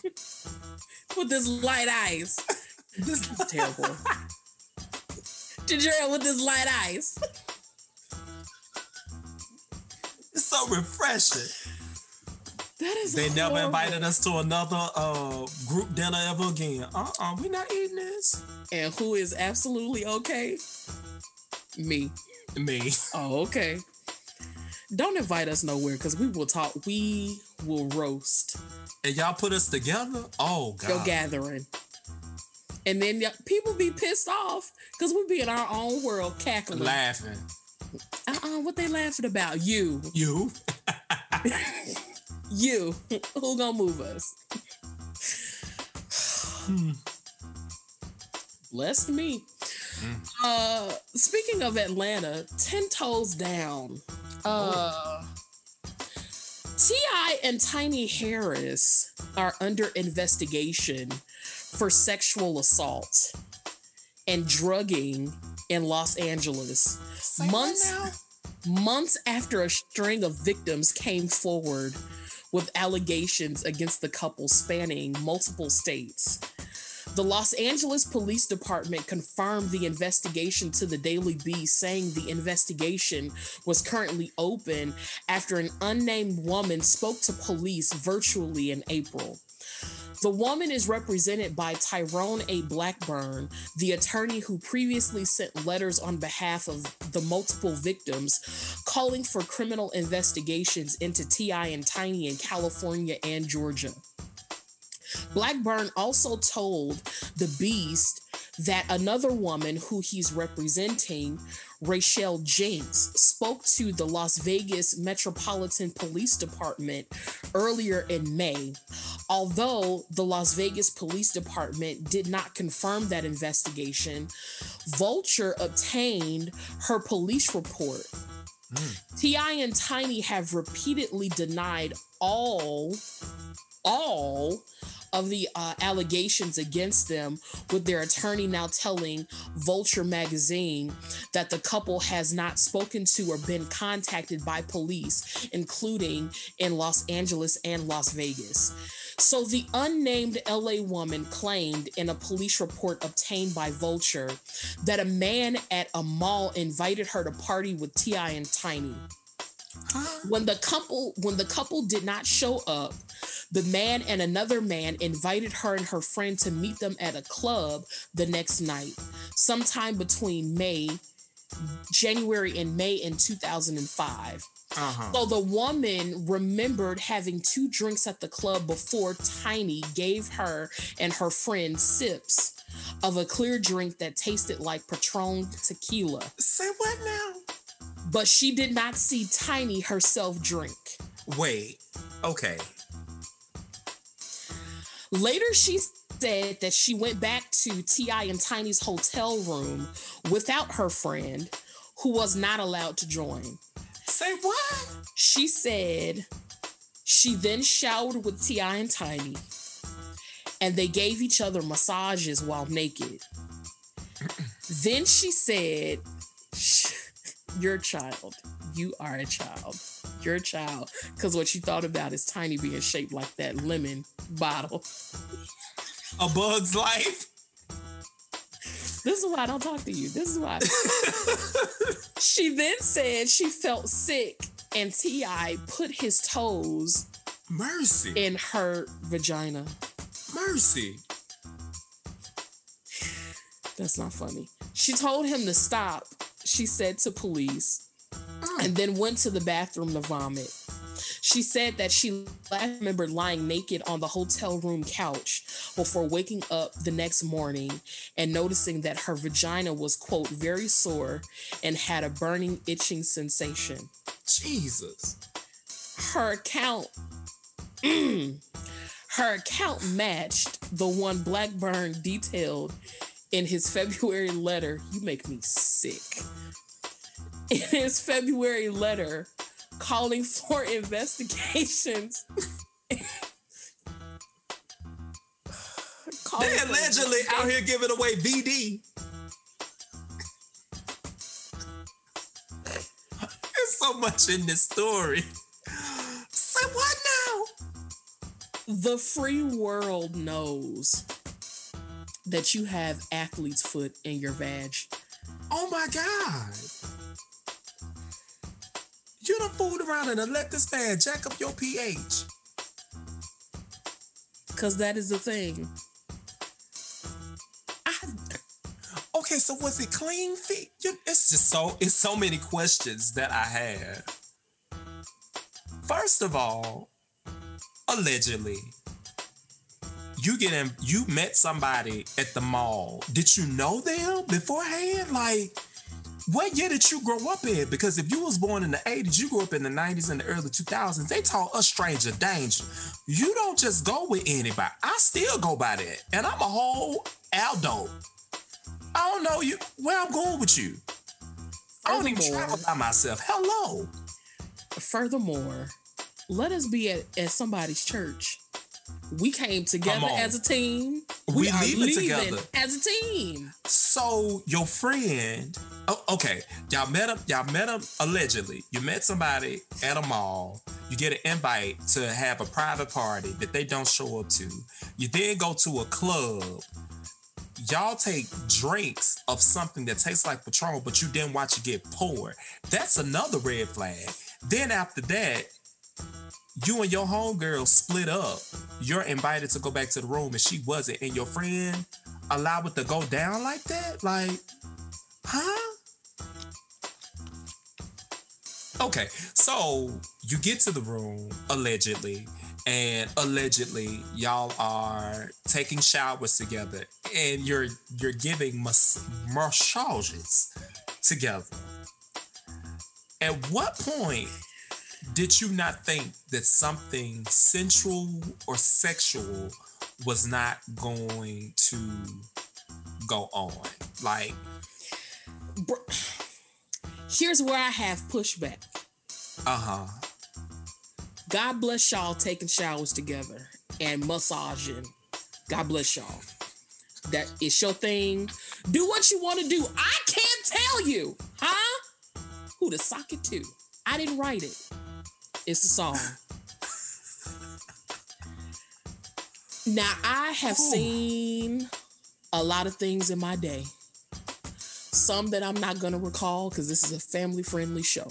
with this light ice. This is terrible. ginger ale with this light ice. It's so refreshing. That is. They never invited us to another uh, group dinner ever again. Uh-uh, we not eating this. And who is absolutely okay? Me. Me. Oh, okay. Don't invite us nowhere because we will talk. We will roast And y'all put us together? Oh God. your gathering. And then y- people be pissed off because we be in our own world cackling. Laughing. uh-uh, what they laughing about? You. You? You. Who gonna move us? Bless me. Uh speaking of Atlanta, 10 toes down. Uh T.I. and Tiny Harris are under investigation for sexual assault and drugging in Los Angeles. months months after a string of victims came forward with allegations against the couple spanning multiple states. The Los Angeles Police Department confirmed the investigation to the Daily Beast, saying the investigation was currently open after an unnamed woman spoke to police virtually in April. The woman is represented by Tyrone A. Blackburn, the attorney who previously sent letters on behalf of the multiple victims calling for criminal investigations into T.I. and Tiny in California and Georgia. Blackburn also told the Beast that another woman who he's representing, Rachel James, spoke to the Las Vegas Metropolitan Police Department earlier in May. Although the Las Vegas Police Department did not confirm that investigation, Vulture obtained her police report. Hmm. T.I. and Tiny have repeatedly denied all all of the uh, allegations against them, with their attorney now telling Vulture magazine that the couple has not spoken to or been contacted by police, including in Los Angeles and Las Vegas. So, the unnamed LA woman claimed in a police report obtained by Vulture that a man at a mall invited her to party with T.I. and Tiny. When the couple when the couple did not show up, the man and another man invited her and her friend to meet them at a club the next night, sometime between May January and May in 2005. Uh-huh. So the woman remembered having two drinks at the club before Tiny gave her and her friend sips of a clear drink that tasted like Patron tequila. Say what now? But she did not see Tiny herself drink. Wait. Okay. Later, she said that she went back to T.I. and Tiny's hotel room without her friend, who was not allowed to join. Say what? She said she then showered with T.I. and Tiny, and they gave each other massages while naked. then she said, You're child. You are a child. You're a child. Because what you thought about is Tiny being shaped like that lemon bottle. A bug's life? This is why I don't talk to you. This is why. she then said she felt sick, and T.I. put his toes Mercy. in her vagina. Mercy. That's not funny. She told him to stop, she said to police, oh. and then went to the bathroom to vomit. She said that she last remembered lying naked on the hotel room couch before waking up the next morning and noticing that her vagina was, quote, very sore and had a burning, itching sensation. Jesus. Her account, her account matched the one Blackburn detailed in his February letter. You make me sick. In his February letter, calling for investigations. Calling They for allegedly out here giving away VD. There's so much in this story. Say what now? The free world knows that you have athlete's foot in your vag. Oh my God. You done fooled around and let this man jack up your pH. Because that is the thing. Okay, so was it clean feet? It's just so it's so many questions that I have. First of all, allegedly, you get in, you met somebody at the mall. Did you know them beforehand? Like, what year did you grow up in? Because if you was born in the 80s, you grew up in the 90s and the early 2000s, they taught us stranger danger. You don't just go with anybody. I still go by that. And I'm a whole Aldo. I don't know you where I'm going with you. I don't even travel by myself. Hello. Furthermore, let us be at, at somebody's church. We came together as a team. We are leaving together. as a team. So your friend, oh, okay, y'all met him. Y'all met him allegedly. You met somebody at a mall. You get an invite to have a private party that they don't show up to. You then go to a club. Y'all take drinks of something that tastes like Patron, but you didn't watch it get poured. That's another red flag. Then after that, you and your homegirl split up. You're invited to go back to the room and she wasn't, and your friend allowed it to go down like that? Like, huh? Okay, so you get to the room allegedly, and allegedly y'all are taking showers together, and you're you're giving mas- massages together. At what point did you not think that something sensual or sexual was not going to go on? Like, Here's where I have pushback. uh huh. God bless y'all taking showers together and massaging. God bless y'all. That is your thing. Do what you want to do. I can't tell you, huh? Who to sock it to. I didn't write it. It's a song. Now I have seen a lot of things in my day. Some that I'm not gonna recall because this is a family-friendly show.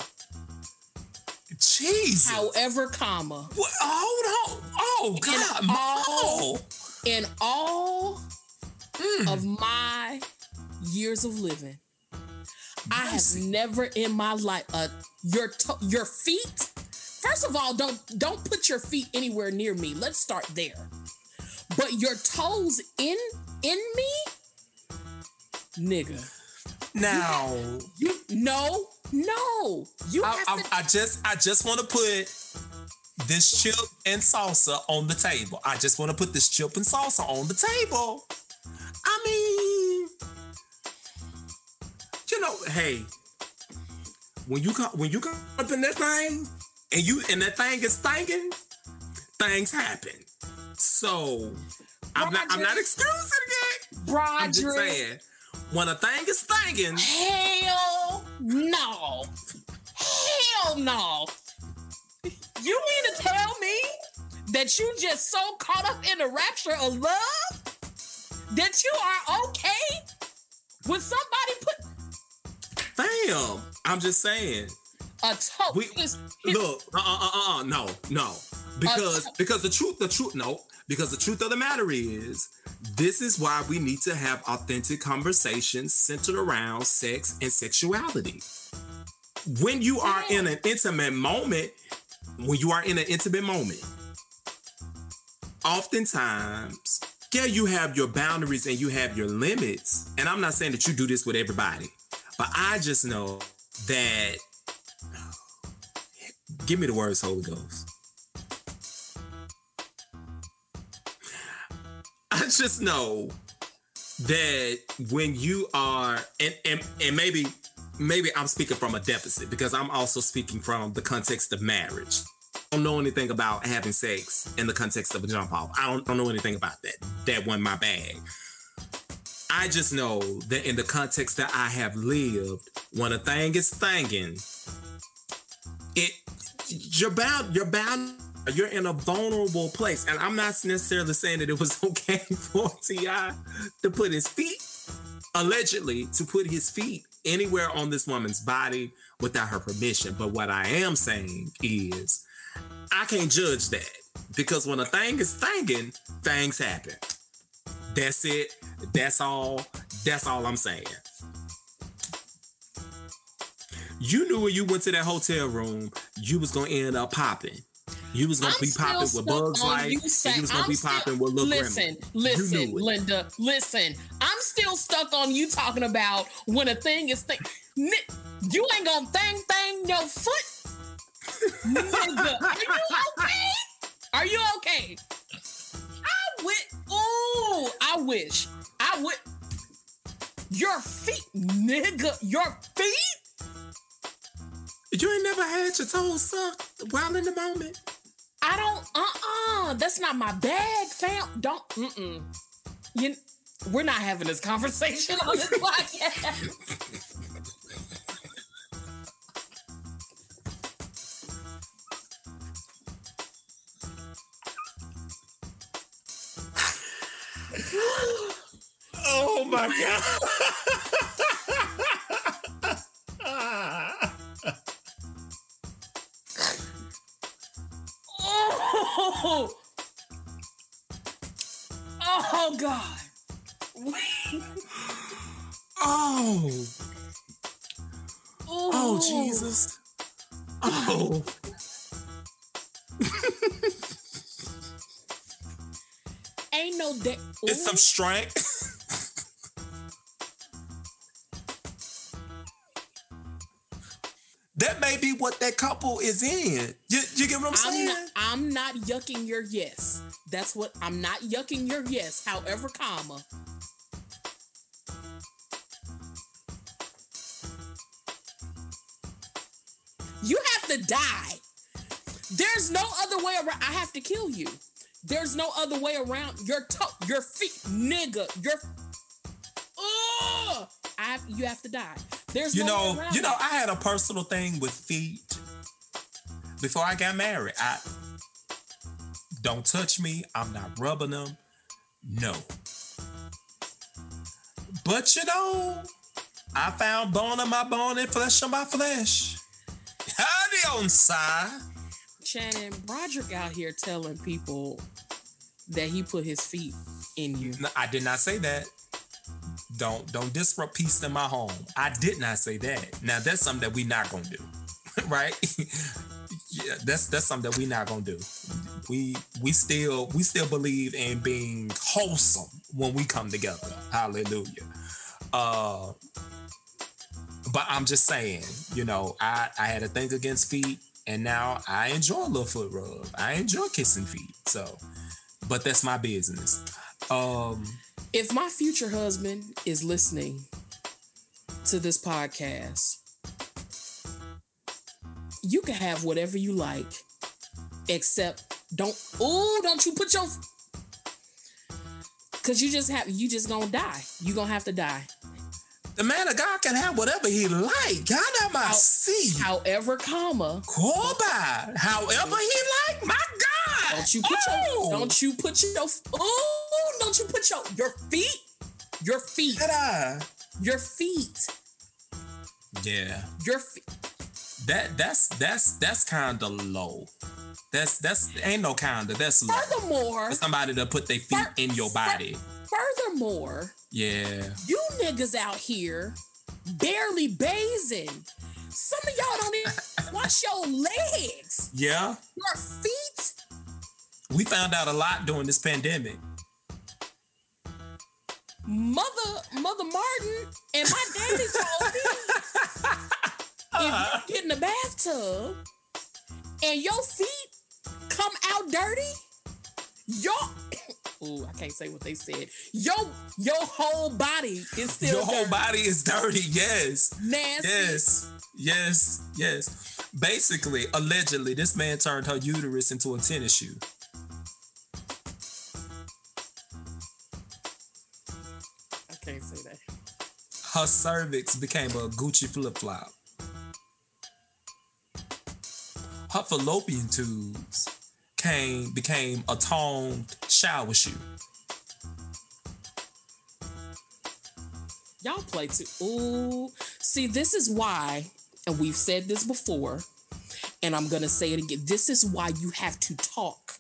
Jesus. However, comma, What? Hold on. Oh, God. all- Mo. in all Mm. of my years of living, I have never in my life uh your to- your feet. First of all, don't don't put your feet anywhere near me. Let's start there. But your toes in in me, nigga. Now, You no no. You I, have I, to. I just I just want to put this chip and salsa on the table. I just want to put this chip and salsa on the table. I mean, you know, hey, when you come when you come up in that thing and you and that thing is stinking, things happen. So I'm not I'm not excusing it. I'm just saying when a thing is stinking. Hell no. Hell no. You mean to tell me that you just so caught up in the rapture of love that you are okay when somebody put Fam, I'm just saying. A toe? We his- his- look, uh, uh, uh, uh, no, no, because because the truth, the truth, no, because the truth of the matter is, this is why we need to have authentic conversations centered around sex and sexuality. When you are in an intimate moment, when you are in an intimate moment, oftentimes, yeah, you have your boundaries and you have your limits. And I'm not saying that you do this with everybody, but I just know that Give me the words, Holy Ghost. I just know that when you are, and, and and maybe maybe I'm speaking from a deficit because I'm also speaking from the context of marriage. I don't know anything about having sex in the context of a jump off. I don't, don't know anything about that. That wasn't my bag. I just know that in the context that I have lived, when a thing is thinging, it you're bound you're bound you're in a vulnerable place. And i'm not necessarily saying that it was okay for T.I. to put his feet allegedly to put his feet anywhere on this woman's body without her permission. But what i am saying is i can't judge that. Because when a thing is thinking things happen. That's it. That's all. That's all i'm saying you knew when you went to that hotel room, you was gonna end up popping. You was gonna I'm be popping with Bugs Life, you and you was gonna I'm be still- popping with Lil Listen, Grandma. listen, You knew it. Linda, listen. I'm still stuck on you talking about when a thing is thing. You ain't gonna thing thing your foot. Nigga, are you okay? Are you okay? I wish. Ooh, I wish. I would. Your feet, nigga. Your feet. You ain't never had your toes sucked while in the moment. I don't. Uh uh That's not my bag, fam. Don't. Mm mm. You. We're not having this conversation on this podcast. Oh my god. Strength. that may be what that couple is in. You, you get what I'm, I'm saying? not, I'm not yucking your yes. That's what I'm not yucking your yes. However, comma. You have to die. There's no other way around. I have to kill you. There's no other way around. Your toe, your feet, nigga, your. Ugh! I you have to die. There's you no know, you know. I had a personal thing with feet before I got married. I don't touch me. I'm not rubbing them. No. But you know, I found bone on my bone and flesh on my flesh. Howdy on side. Shannon Broderick out here telling people that he put his feet in you. No, I did not say that. Don't don't disrupt peace in my home. I did not say that. Now that's something that we not gonna do, right? yeah, that's that's something that we not gonna do. We we still we still believe in being wholesome when we come together. Hallelujah. Uh, but I'm just saying, you know, I I had a thing against feet, and now I enjoy a little foot rub. I enjoy kissing feet. So, but that's my business. Um, if my future husband is listening to this podcast, you can have whatever you like, except don't oh don't you put your because you just have you just gonna die. You gonna have to die. The man of God can have whatever he like. God have my seat. However, comma. Call by. However he like. My God. Don't you put oh. your don't you put your oh don't you put your your feet your feet uh, your feet yeah your feet that that's that's that's kind of low that's that's ain't no kinda that's low. furthermore For somebody to put their feet in your body furthermore yeah. you niggas out here barely bathing. Some of y'all don't even wash your legs. Yeah. Your feet. We found out a lot during this pandemic. Mother, Mother Martin, and my daddy told me if you get in the bathtub and your feet come out dirty, your oh, I can't say what they said. Your your whole body is still your whole dirty. body is dirty. Yes, nasty. Yes, yes, yes. Basically, allegedly, this man turned her uterus into a tennis shoe. I can't say that. Her cervix became a Gucci flip flop. Her fallopian tubes came became a toned shower shoe. Y'all play too. Ooh, see, this is why, and we've said this before, and I'm gonna say it again. This is why you have to talk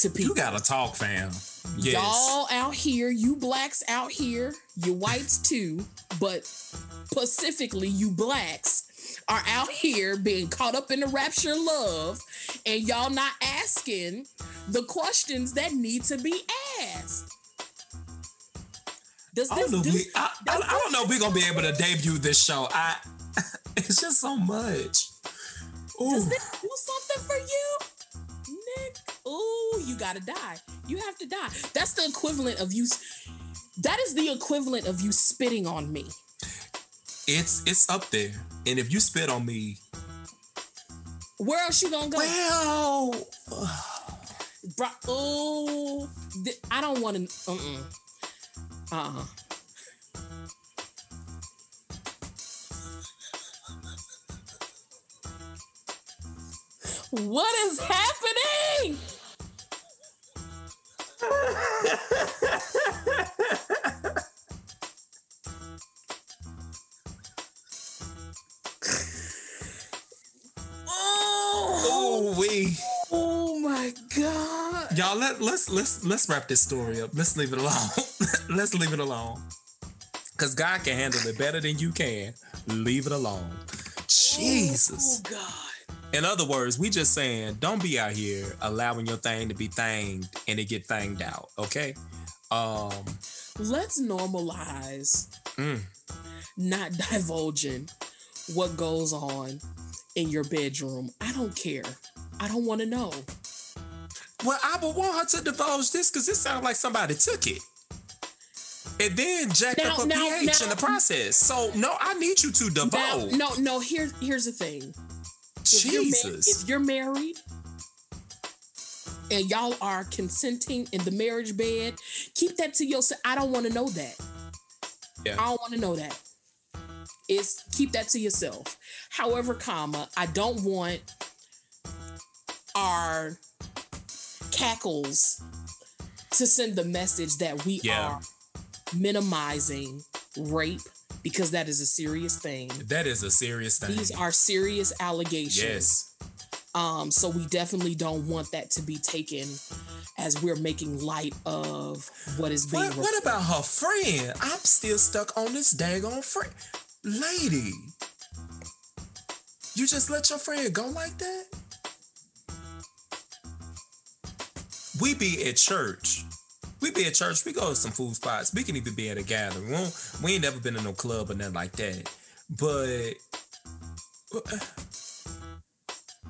to people. You gotta talk, fam. Yes. Y'all out here, you blacks out here, you whites too, but specifically you blacks are out here being caught up in the rapture love, and y'all not asking the questions that need to be asked. Does this I don't know, do, we, I, I, I don't know if we're gonna be able to debut this show. I it's just so much. Ooh. Does this do something for you? Nick, ooh, you gotta die. You have to die. That's the equivalent of you. That is the equivalent of you spitting on me. It's it's up there, and if you spit on me, where else you gonna go? Well, Bro, oh, I don't want to. Uh uh-uh. uh. What is happening? Y'all let let's let's let's wrap this story up. Let's leave it alone. let's leave it alone. Cause God can handle it better than you can. Leave it alone. Jesus. Oh god. In other words, we just saying don't be out here allowing your thing to be thanged and it get thanged out. Okay. Um let's normalize mm. not divulging what goes on in your bedroom. I don't care. I don't want to know. Well, I would want her to divulge this because it sounds like somebody took it. And then jacked now, up a now, pH now, in the process. So no, I need you to divulge. no, no. Here's here's the thing. Jesus. If you're, ma- if you're married and y'all are consenting in the marriage bed, keep that to yourself. I don't want to know that. Yeah. I don't want to know that. It's keep that to yourself. However, comma, I don't want our cackles to send the message that we yeah. are minimizing rape because that is a serious thing. That is a serious thing. These are serious allegations. Yes. Um, so we definitely don't want that to be taken as we're making light of what is being What, what about her friend? I'm still stuck on this daggone friend. Lady, you just let your friend go like that? We be at church. We be at church. We go to some food spots. We can even be at a gathering. We, we ain't never been in no club or nothing like that. But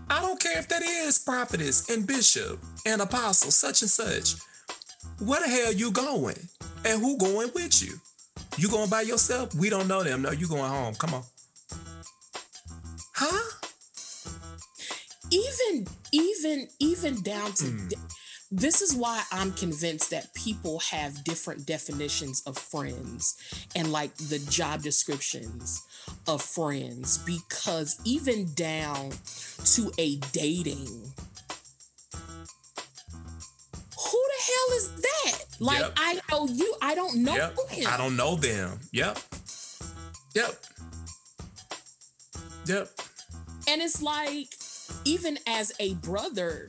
I don't care if that is prophetess and bishop and apostle, such and such. Where the hell you going? And who going with you? You going by yourself? We don't know them. No, you going home. Come on. Huh? even even even down to hmm. This is why i'm convinced that people have different definitions of friends and like the job descriptions of friends because even down to a dating who the hell is that like Yep. i know you i don't know Yep. him I don't know them. Yep. Yep. Yep. And it's like, even as a brother,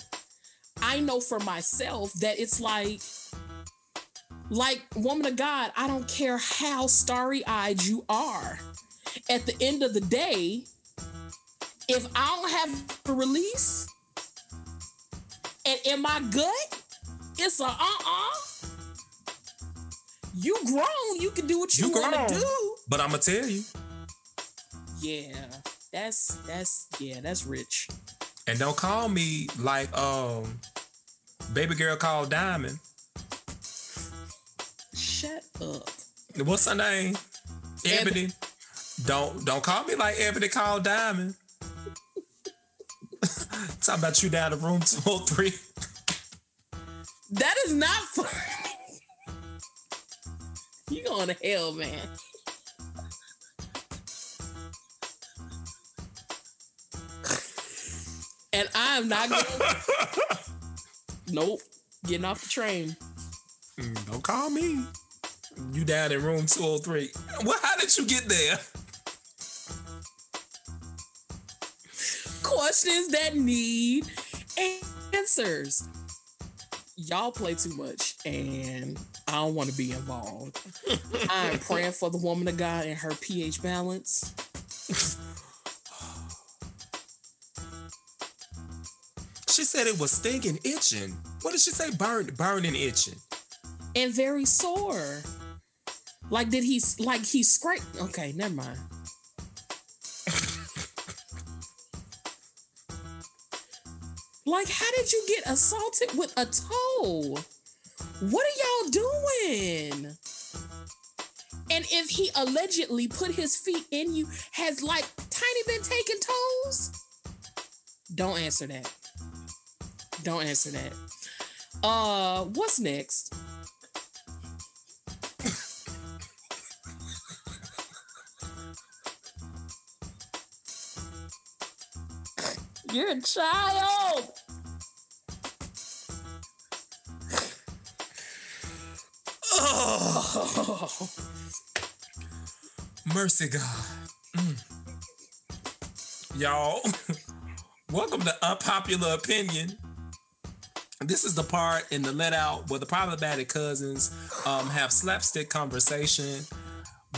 I know for myself that it's like, like, woman of God, I don't care how starry eyed you are. At the end of the day, if I don't have a release and in my gut, it's a uh uh. You grown, you can do what you, You want to do. But I'm gonna tell you, Yeah, that's that's yeah, that's rich. And don't call me like um baby girl called Diamond. Shut up. What's her name? Ebony. Ebony. Don't don't call me like Ebony called Diamond. Talking about you down the room 203. That is not funny. you going to hell, man. And I am not going. nope. Getting off the train. Mm, Don't call me. You down in room 203. Well, how did you get there? Questions that need answers. Y'all play too much, and I don't want to be involved. I'm praying for the woman of God and her pH balance. Said it was stinging, itching. What did she say? Burn, burning, itching. and very sore. Like did he like he scraped? Okay, never mind. like how did you get assaulted with a toe? What are y'all doing? And if he allegedly put his feet in you, has like Tiny been taking toes? Don't answer that. Don't answer that. Uh, what's next? You're a child. Oh. Mercy God. Mm. Y'all, welcome to Unpopular Opinion. This is the part in the let out where the problematic cousins um, have slapstick conversation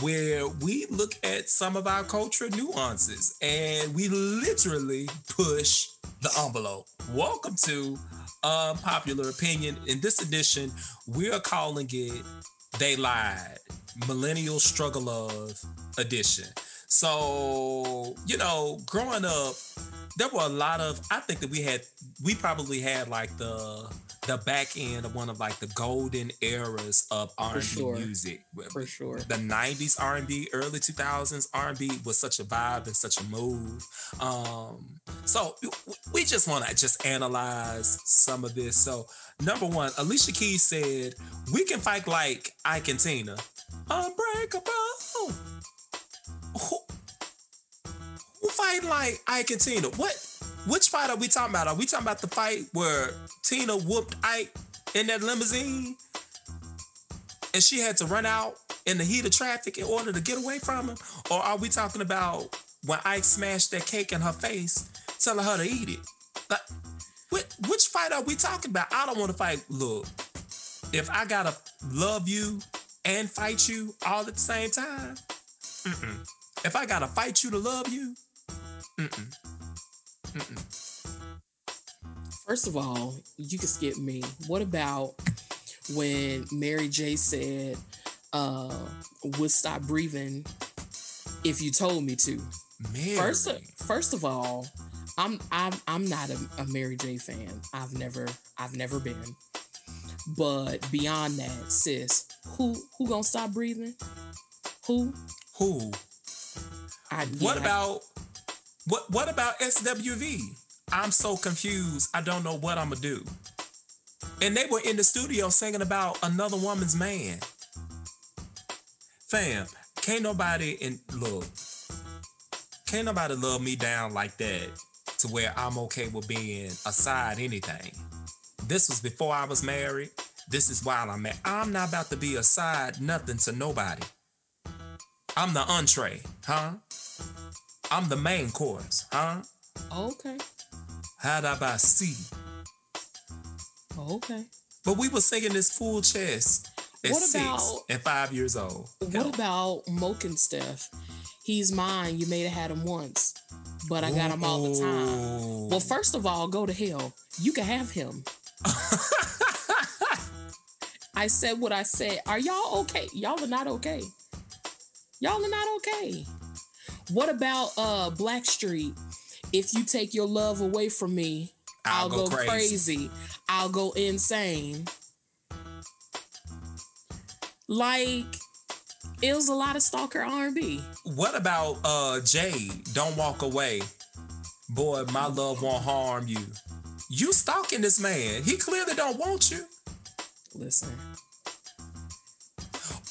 where we look at some of our cultural nuances and we literally push the envelope. Welcome to Unpopular Opinion. In this edition, we are calling it They Lied Millennial Struggle of Edition. So, you know, growing up, there were a lot of I think that we had we probably had like the the back end of one of like the golden eras of R&B sure. music. For sure. The 90s R&B, early 2000s R&B was such a vibe and such a move. Um so we just want to just analyze some of this. So, number 1, Alicia Keys said, "We can fight like Ike and Tina. Unbreakable." Who, who fight like Ike and Tina? What? Which fight are we talking about? Are we talking about the fight where Tina whooped Ike in that limousine, and she had to run out in the heat of traffic in order to get away from him? Or are we talking about when Ike smashed that cake in her face, telling her to eat it? What? which fight are we talking about? I don't want to fight. Look, if I gotta love you and fight you all at the same time, mm-mm. if I gotta fight you to love you, mm-mm. Mm-mm. First of all, you can skip me. What about when Mary J said, uh, would stop breathing if you told me to? Mary. First, first of all, I'm I'm I'm not a, a Mary J fan. I've never I've never been. But beyond that, sis, who who gonna stop breathing? Who? Who? I, What yeah, about what? What about SWV? I'm so confused. I don't know what I'm gonna do. And they were in the studio singing about another woman's man. Fam, can't nobody in look. Can't nobody love me down like that to where I'm okay with being aside anything. This was before I was married. This is while I'm married. I'm not about to be aside nothing to nobody. I'm the entree, huh? I'm the main course, huh? Oh, okay. How'd I by C? Oh, okay. But we were singing this full chest at What six about- and five years old. What about MoKenStef? He's mine. You may have had him once, but I got him all the time. Well, first of all, go to hell. You can have him. I said what I said. Are y'all okay? Y'all are not okay. Y'all are not okay. What about uh Blackstreet? If you take your love away from me, I'll, go, crazy. I'll go insane. Like it was a lot of stalker R&B. What about uh Jay? Don't walk away. Boy, my love won't harm you. You stalking this man. He clearly don't want you. Listen,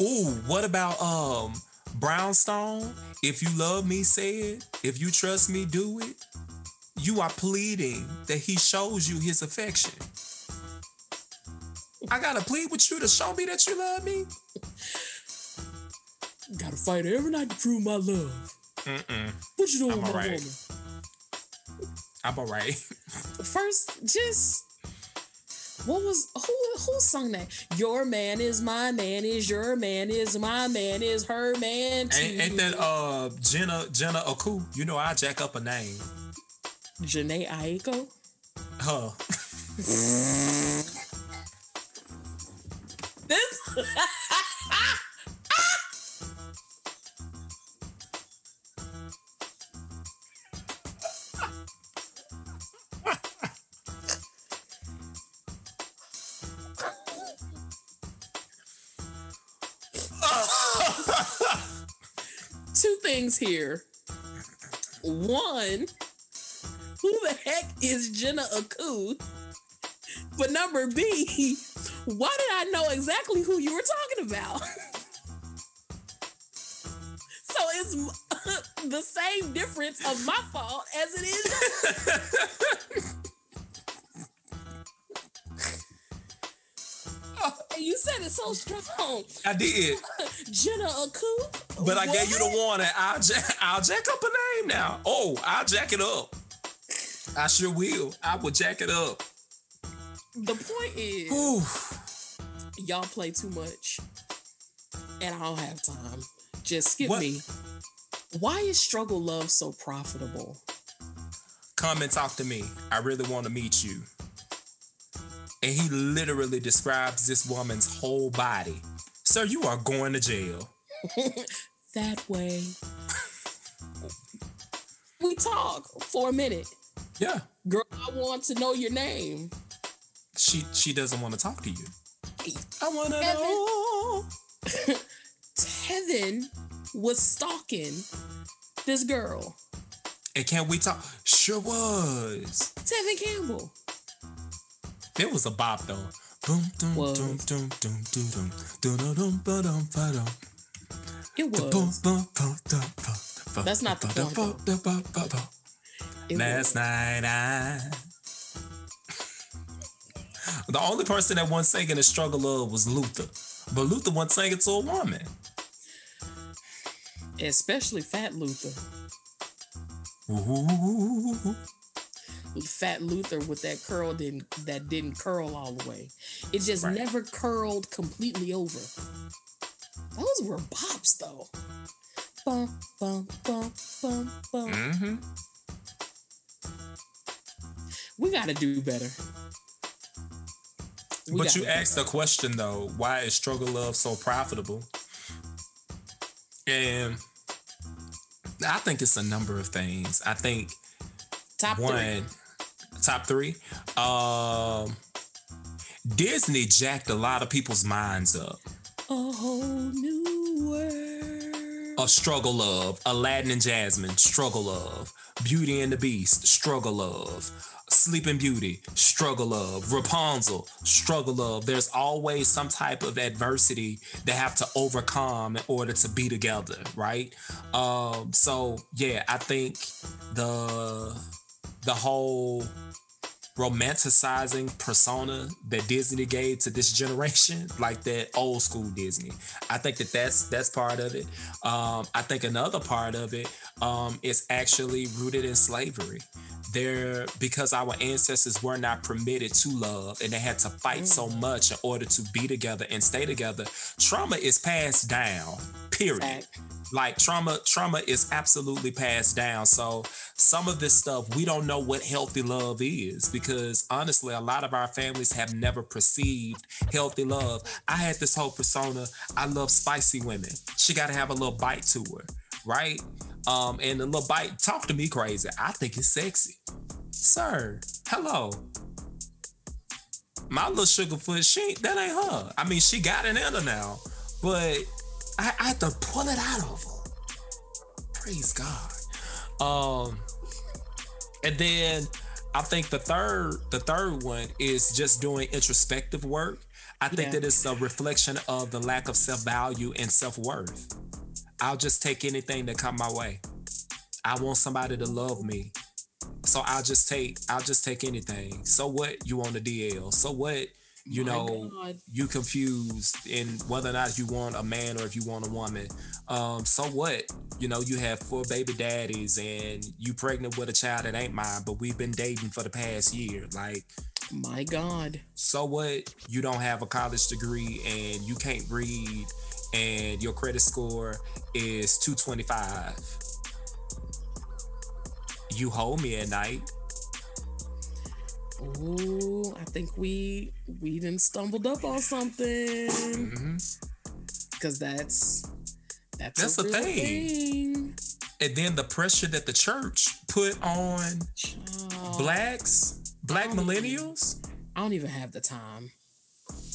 Ooh, what about um Brownstone? If you love me, say it. If you trust me, do it. You are pleading that he shows you his affection. I gotta plead with you to show me that you love me. gotta fight every night to prove my love. Mm-mm. What you doing, I'm woman? I'm alright. First, just what was who who sung that? Your man is my man is your man is my man is her man too. ain't, ain't that uh Jenna Jenna Aku? You know I jack up a name. Jhené Aiko? Huh. But number B, why did I know exactly who you were talking about? so it's the same difference of my fault as it is. And you said it so strong. I did. Jenna Aku? But I gave you the warning. I'll jack, I'll jack up a name now. Oh, I'll jack it up. I sure will. I will jack it up. The point is, y'all play too much, and I don't have time. Just skip What? me. Why is struggle love so profitable? Come and talk to me. I really want to meet you. And he literally describes this woman's whole body. Sir, you are going to jail. That way. we talk for a minute. Yeah. Girl, I want to know your name. She she doesn't want to talk to you. I want to know. Tevin was stalking this girl. And can't we talk? Sure was. Tevin Campbell. It was a bop though. It was. That's not the point. It Last night I. The only person that once sang in the struggle love was Luther. But Luther once sang it to a woman. Especially Fat Luther. Ooh. Fat Luther with that curl didn't that didn't curl all the way. It just Right. never curled completely over. Those were bops though. Bum, bum, bum, bum, bum. Mm-hmm. We gotta do better. We But you asked the question though, why is struggle love so profitable? And I think it's a number of things. I think top one, three. top three. Um, Disney jacked a lot of people's minds up. A whole new world. Of struggle love, Aladdin and Jasmine, struggle love, Beauty and the Beast, struggle love, Sleeping Beauty, struggle of Rapunzel, struggle of. There's always some type of adversity they have to overcome in order to be together, right? Um, so yeah, I think the the whole romanticizing persona that Disney gave to this generation, like that old school Disney. I think that that's that's part of it. Um, I think another part of it um, is actually rooted in slavery. There, because our ancestors were not permitted to love and they had to fight so much in order to be together and stay together. Trauma is passed down. Period like trauma trauma is absolutely passed down so some of this stuff we don't know what healthy love is because honestly a lot of our families have never perceived healthy love. I had this whole persona i love spicy women. She got to have a little bite to her right? Um and the little bite talk to me crazy. I think it's sexy. Sir hello. My little sugarfoot she that ain't her. I mean she got an in her now but I, I had to pull it out of her. Praise God. Um, and then I think the third, the third one is just doing introspective work. I think Yeah. that it's a reflection of the lack of self value and self worth. I'll just take anything that come my way. I want somebody to love me. So I'll just take I'll just take anything. So what you on the DL? So what you My know God. you confused in whether or not you want a man or if you want a woman. Um, so what? You know, you have four baby daddies and you pregnant with a child that ain't mine, but we've been dating for the past year. Like, My God. so what? You don't have a college degree and you can't read and your credit score is 225. You hold me at night. Ooh, I think we we done stumbled up on something. Mhm. Cause that's that's, That's a the real thing. thing. And then the pressure that the church put on Child, blacks, black Oh. millennials, I don't even have the time.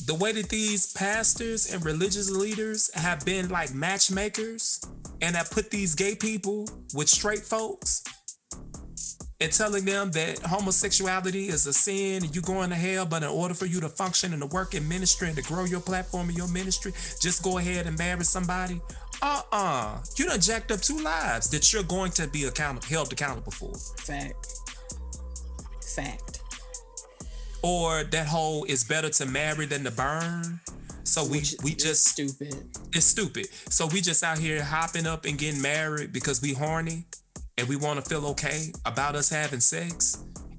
the way that these pastors and religious leaders have been like matchmakers and have put these gay people with straight folks and telling them that homosexuality is a sin and you going to hell, but in order for you to function and to work in ministry and to grow your platform in your ministry, just go ahead and marry somebody. Uh-uh. You done jacked up two lives that you're going to be accountable held accountable for. Fact. Fact. Or that whole it's better to marry than to burn. So we Which we just stupid. it's stupid. So we just out here hopping up and getting married because we horny and we want to feel okay about us having sex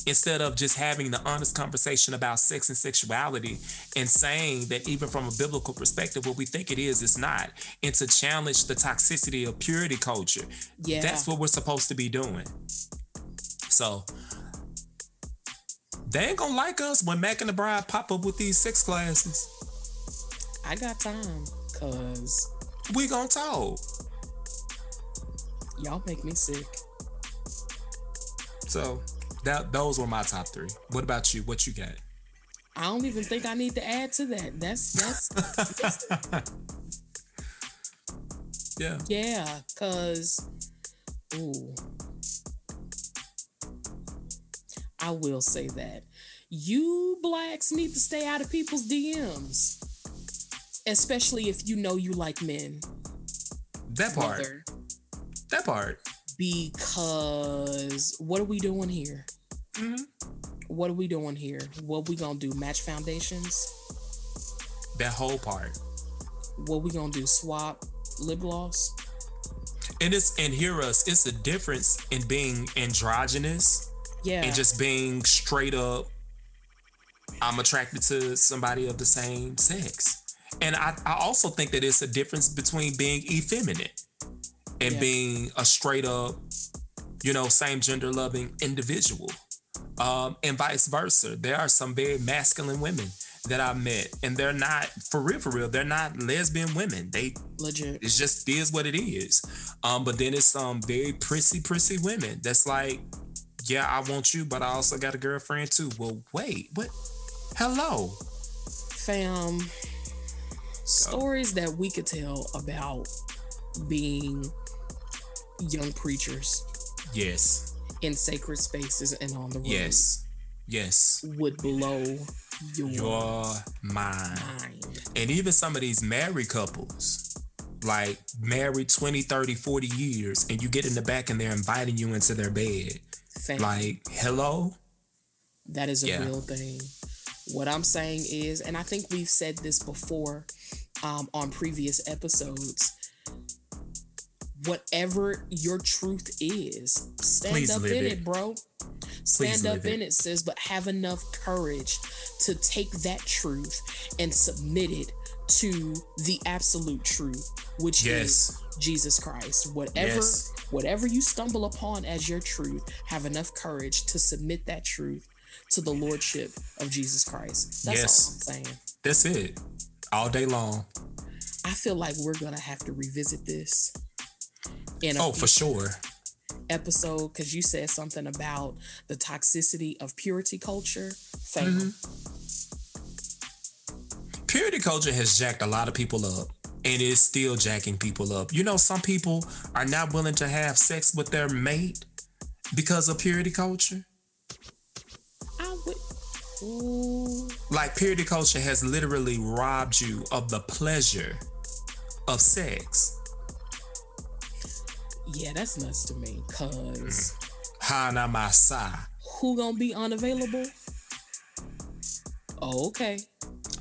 instead of just having the honest conversation about sex and sexuality and saying that even from a biblical perspective what we think it is is not and to challenge the toxicity of purity culture Yeah. that's what we're supposed to be doing so they ain't gonna like us when Mac and the Bride pop up with these sex classes. I got time. Cause We gonna talk. y'all make me sick. So that those were my top three. What about you? What you got? I don't even think I need to add to that. That's that's Yeah. yeah, cause ooh. I will say that. You blacks need to stay out of people's DMs. Especially if you know you like men. That part. Mother. That part. Because what are we doing here? Mhm. What are we doing here? What we gonna do? Match foundations? That whole part. What we gonna do? Swap lip gloss? And it's and hear us, it's a difference in being androgynous Yeah. and just being straight up i'm attracted to somebody of the same sex and i, I also think that it's a difference between being effeminate and Yeah. being a straight up you know same gender loving individual um, and vice versa there are some very masculine women that i met and they're not for real for real they're not lesbian women they legit. it just is what it is. Um, but then it's some very prissy, prissy women that's like, yeah, I want you, but I also got a girlfriend too. Well, wait, what? Hello. Fam, stories that we could tell about being young preachers Yes. in sacred spaces and on the road Yes. Yes. would blow your, Your mind. mind. And even some of these married couples, like married 20, 30, 40 years, and you get in the back and they're inviting you into their bed. Like, hello? that is a yeah. real thing. What I'm saying is, and I think we've said this before um, on previous episodes. Whatever your truth is, stand Please up in it. it, bro. Stand up in it. it, sis, but have enough courage to take that truth and submit it to the absolute truth, which Yes. is Jesus Christ. Whatever Yes. whatever you stumble upon as your truth, have enough courage to submit that truth to the lordship of Jesus Christ. That's Yes. all I'm saying. That's it. All day long. I feel like we're gonna have to revisit this in a Oh, for sure. episode because you said something about the toxicity of purity culture. Fam, mm-hmm. purity culture has jacked a lot of people up and is still jacking people up. You know, some people are not willing to have sex with their mate because of purity culture. I would. Ooh, Like, purity culture has literally robbed you of the pleasure of sex. Yeah, that's nuts to me. Cause Hana Masa. who gonna be unavailable? Oh, okay.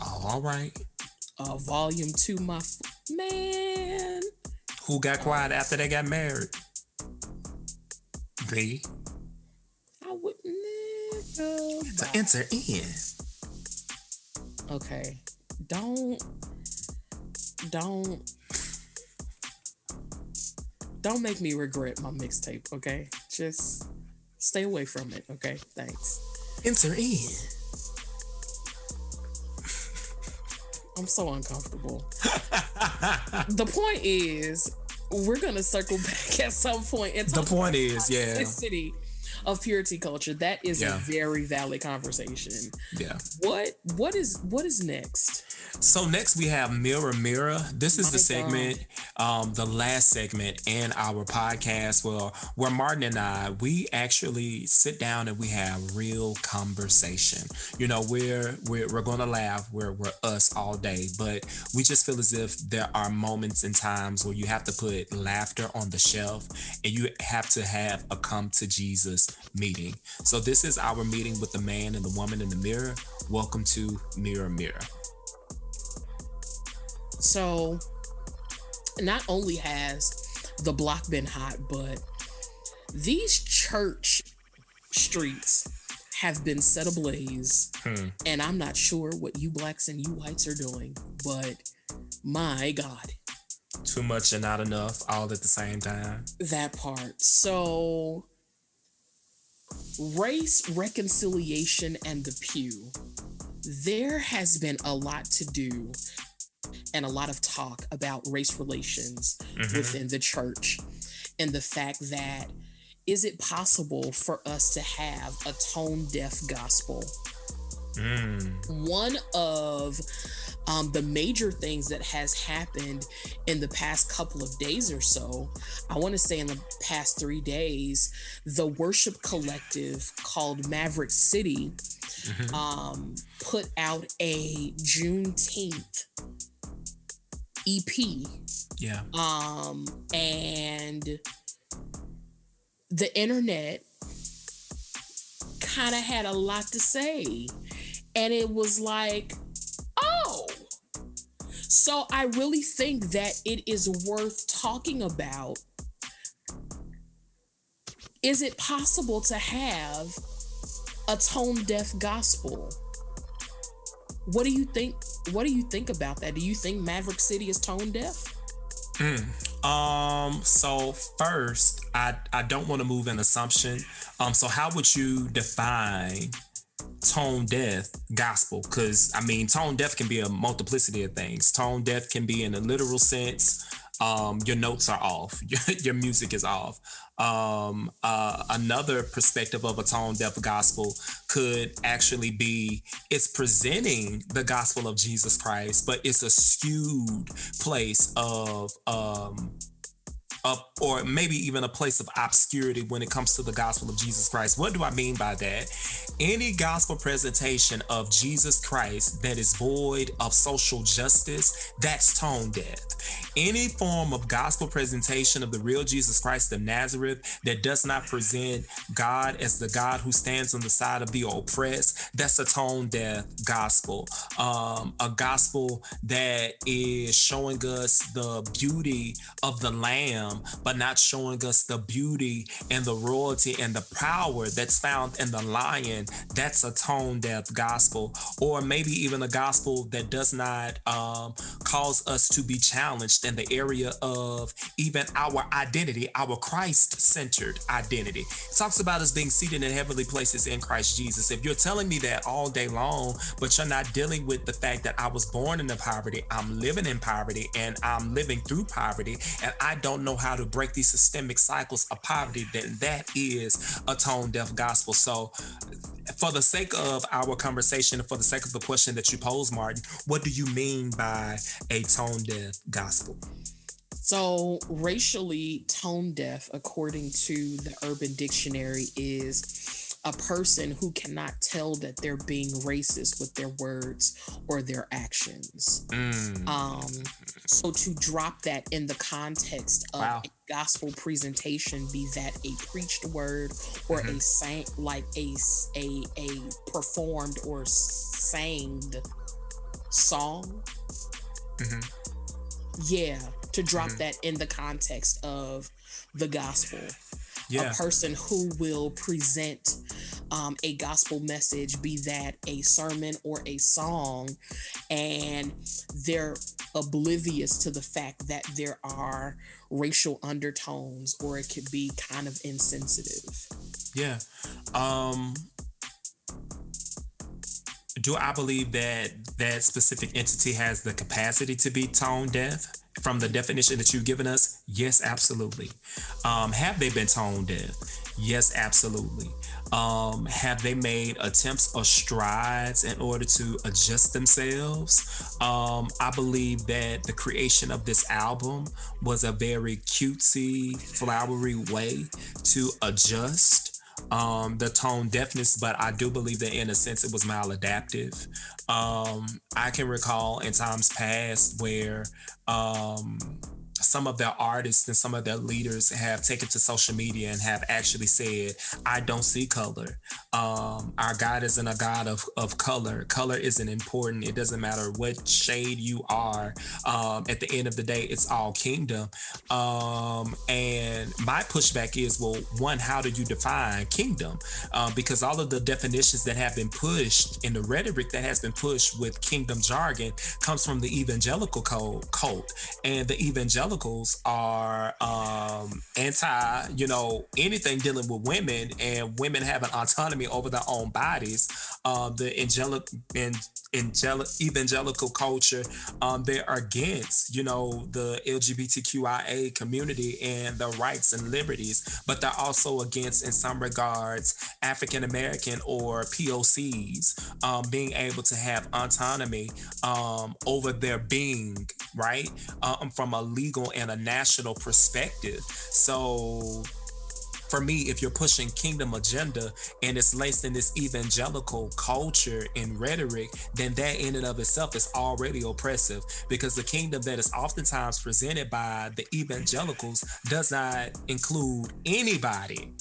Oh, all right. Uh, volume two, my f- man. Who got quiet after they got married? B. I would never. To enter in. Okay. Don't don't don't make me regret my mixtape, okay? Just stay away from it, okay? Thanks. Enter in. I'm so uncomfortable. the point is, we're gonna circle back at some point. and The point is, yeah. city of purity culture. That is a very valid conversation. Yeah. What what is what is next? So next we have Mirror Mirror. This is My the segment, um, the last segment in our podcast where where Martin and I we actually sit down and we have real conversation. You know, we're we're we're gonna laugh, we're we're us all day, but we just feel as if there are moments and times where you have to put laughter on the shelf and you have to have a come to Jesus meeting. So this is our meeting with the man and the woman in the mirror. Welcome to Mirror Mirror. So, not only has the block been hot, but these church streets have been set ablaze. Hmm. And I'm not sure what you blacks and you whites are doing, but my God, too much and not enough all at the same time. that part. So, race reconciliation and the pew. There has been a lot to do and a lot of talk about race relations mm-hmm. within the church and the fact that is it possible for us to have a tone deaf gospel? Mm. One of um, the major things that has happened in the past couple of days or so, I want to say in the past three days, the worship collective called Maverick City um, put out a Juneteenth EP Yeah. um and the internet kind of had a lot to say. And it was like so i really think that it is worth talking about is it possible to have a tone deaf gospel? What do you think? What do you think about that? Do you think Maverick City is tone deaf? Mm. Um. So first, I I don't want to move an assumption. Um. So how would you define tone deaf gospel? Because I mean, tone deaf can be a multiplicity of things. Tone deaf can be in a literal sense. Um, your notes are off. Your, music is off um, uh, another perspective of a tone deaf gospel could actually be it's presenting the gospel of Jesus Christ, but it's a skewed place of um, up or maybe even a place of obscurity when it comes to the gospel of Jesus Christ. What do I mean by that? Any gospel presentation of Jesus Christ that is void of social justice, that's tone deaf. Any form of gospel presentation of the real Jesus Christ of Nazareth that does not present God as the God who stands on the side of the oppressed, that's a tone deaf gospel. Um, a gospel that is showing us the beauty of the Lamb, but not showing us the beauty and the royalty and the power that's found in the lion, that's a tone deaf gospel. Or maybe even a gospel that does not um, cause us to be challenged in the area of even our identity, our Christ centered identity. It talks about us being seated in heavenly places in Christ Jesus. If you're telling me that all day long, but you're not dealing with the fact that I was born into poverty, I'm living in poverty, and I'm living through poverty, and I don't know how to break these systemic cycles of poverty, then that is a tone deaf gospel. So, for the sake of our conversation for the sake of the question that you pose, Martin, what do you mean by a tone deaf gospel? So, racially tone deaf, according to the Urban Dictionary, is a person who cannot tell that they're being racist with their words or their actions. Mm. Um, so to drop that in the context of wow. a gospel presentation, be that a preached word or mm-hmm. a sang like a a a performed or sang song. Mm-hmm. Yeah, to drop mm-hmm. that in the context of the gospel yeah. a person who will present um, a gospel message, be that a sermon or a song, and they're oblivious to the fact that there are racial undertones or it could be kind of insensitive. Yeah. Um, do I believe that that specific entity has the capacity to be tone deaf? From the definition that you've given us? Yes, absolutely. Um, have they been tone deaf? Yes, absolutely. Um, have they made attempts or strides in order to adjust themselves? Um, I believe that the creation of this album was a very cutesy, flowery way to adjust um, the tone deafness, but I do believe that in a sense it was maladaptive. Um, I can recall in times past where um, some of their artists and some of their leaders have taken to social media and have actually said, I don't see color. Um, our God isn't a God of, of color. Color isn't important. It doesn't matter what shade you are. Um, at the end of the day, it's all kingdom. Um, and my pushback is, well, one, how do you define kingdom? Uh, because all of the definitions that have been pushed and the rhetoric that has been pushed with kingdom jargon comes from the evangelical cult. And the evangelical evangelicals are um, anti, you know, anything dealing with women and women having autonomy over their own bodies. Uh, the angelic and angelic evangelical culture, um, they're against, you know, the LGBTQIA community and the rights and liberties, but they're also against, in some regards, African American or POCs um, being able to have autonomy um, over their being, right? Um, from a legal and a national perspective. So for me, if you're pushing kingdom agenda and it's laced in this evangelical culture and rhetoric, then that in and of itself is already oppressive because the kingdom that is oftentimes presented by the evangelicals does not include anybody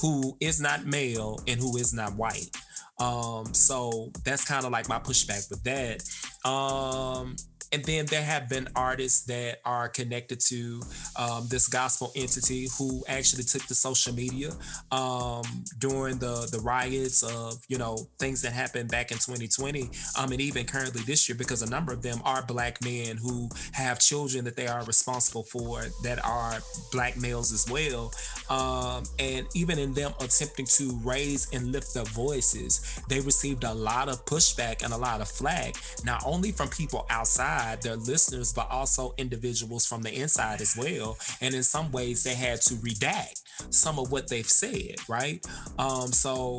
who is not male and who is not white. Um, so that's kind of like my pushback with that. Um, and then there have been artists that are connected to um, this gospel entity who actually took to social media um, during the the riots of you know things that happened back in 2020, um, and even currently this year, because a number of them are black men who have children that they are responsible for that are black males as well, um, and even in them attempting to raise and lift their voices, they received a lot of pushback and a lot of flack, not only from people outside, their listeners, but also individuals from the inside as well. And in some ways, they had to redact some of what they've said, right? Um, so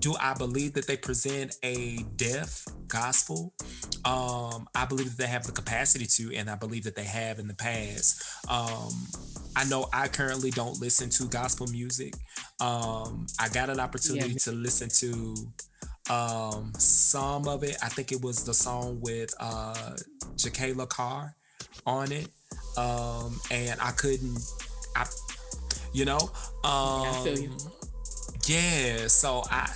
do I believe that they present a deaf gospel? Um, I believe that they have the capacity to, and I believe that they have in the past. Um, I know I currently don't listen to gospel music. Um, I got an opportunity yeah. to listen to um, some of it. I think it was the song with uh, Jekalyn Carr on it, um, and I couldn't. I, you know, um, I feel you um, yeah so i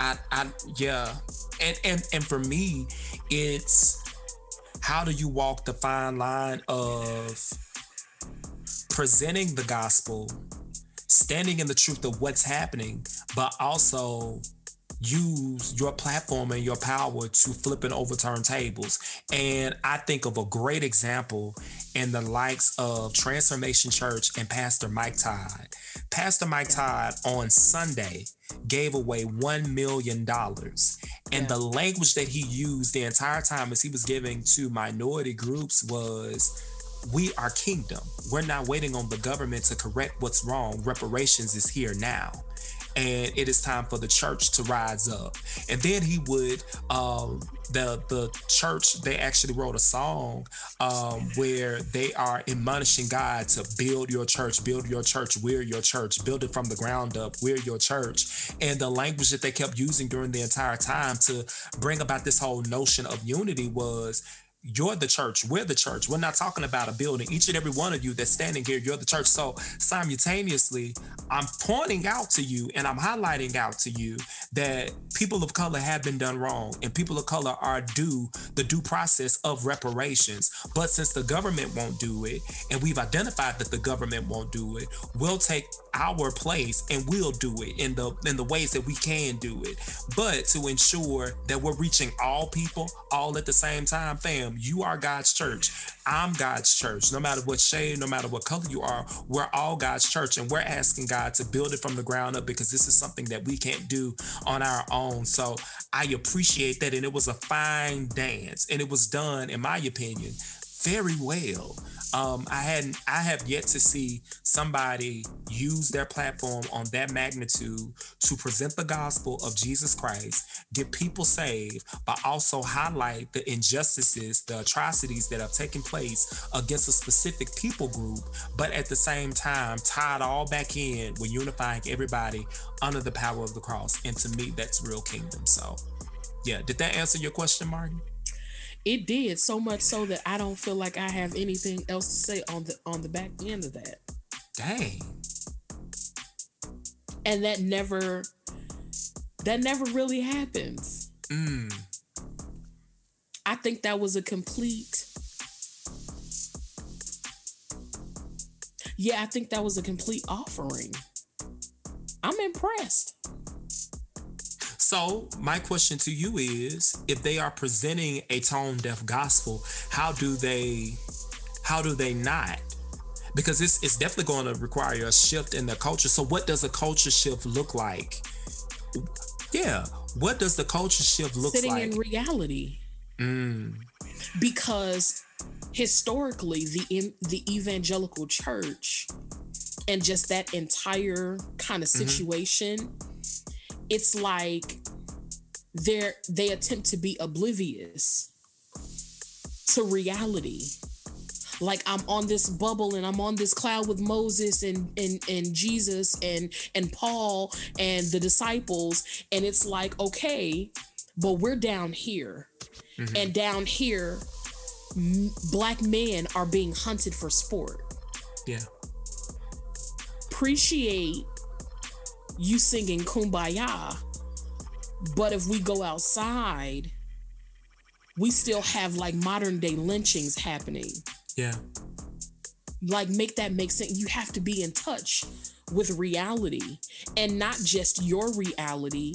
i i yeah and and and for me it's how do you walk the fine line of presenting the gospel standing in the truth of what's happening but also use your platform and your power to flip and overturn tables. And I think of a great example in the likes of Transformation Church and Pastor Mike Todd. Pastor Mike Todd on Sunday gave away $1 million. And yeah. the language that he used the entire time as he was giving to minority groups was we are kingdom. We're not waiting on the government to correct what's wrong. Reparations is here now and it is time for the church to rise up. And then he would um, the the church they actually wrote a song um, where they are admonishing God to build your church, build your church, we're your church, build it from the ground up, we're your church. And the language that they kept using during the entire time to bring about this whole notion of unity was you're the church. We're the church. We're not talking about a building. Each and every one of you that's standing here, you're the church. So simultaneously, I'm pointing out to you and I'm highlighting out to you that people of color have been done wrong and people of color are due the due process of reparations. But since the government won't do it and we've identified that the government won't do it, we'll take our place and we'll do it in the in the ways that we can do it. But to ensure that we're reaching all people all at the same time, fam, you are God's church. I'm God's church. No matter what shade, no matter what color you are, we're all God's church and we're asking God to build it from the ground up because this is something that we can't do on our own. So I appreciate that and it was a fine dance and it was done in my opinion very well. Um, I hadn't, I have yet to see somebody use their platform on that magnitude to present the gospel of Jesus Christ, get people saved, but also highlight the injustices, the atrocities that have taken place against a specific people group, but at the same time tie it all back in with unifying everybody under the power of the cross. And to me, that's real kingdom. So, yeah, did that answer your question, Martin? It did so much so that I don't feel like I have anything else to say on the on the back end of that. Dang. And that never that never really happens. Mm. I think that was a complete Yeah, I think that was a complete offering. I'm impressed. So, my question to you is if they are presenting a tone deaf gospel, how do they how do they not? Because it's it's definitely going to require a shift in the culture. So what does a culture shift look like? Yeah, what does the culture shift look Sitting like? Sitting in reality. Mm. Because historically the the evangelical church and just that entire kind of mm-hmm. situation mm-hmm it's like they're they attempt to be oblivious to reality. Like i'm on this bubble and i'm on this cloud with moses and and and jesus and and paul and the disciples. And it's like okay but we're down here. Mm-hmm. and down here m- black men are being hunted for sport. Yeah. Appreciate you singing kumbaya. But if we go outside, we still have like modern day lynchings happening. Yeah. Like, make that make sense. You have to be in touch with reality and not just your reality,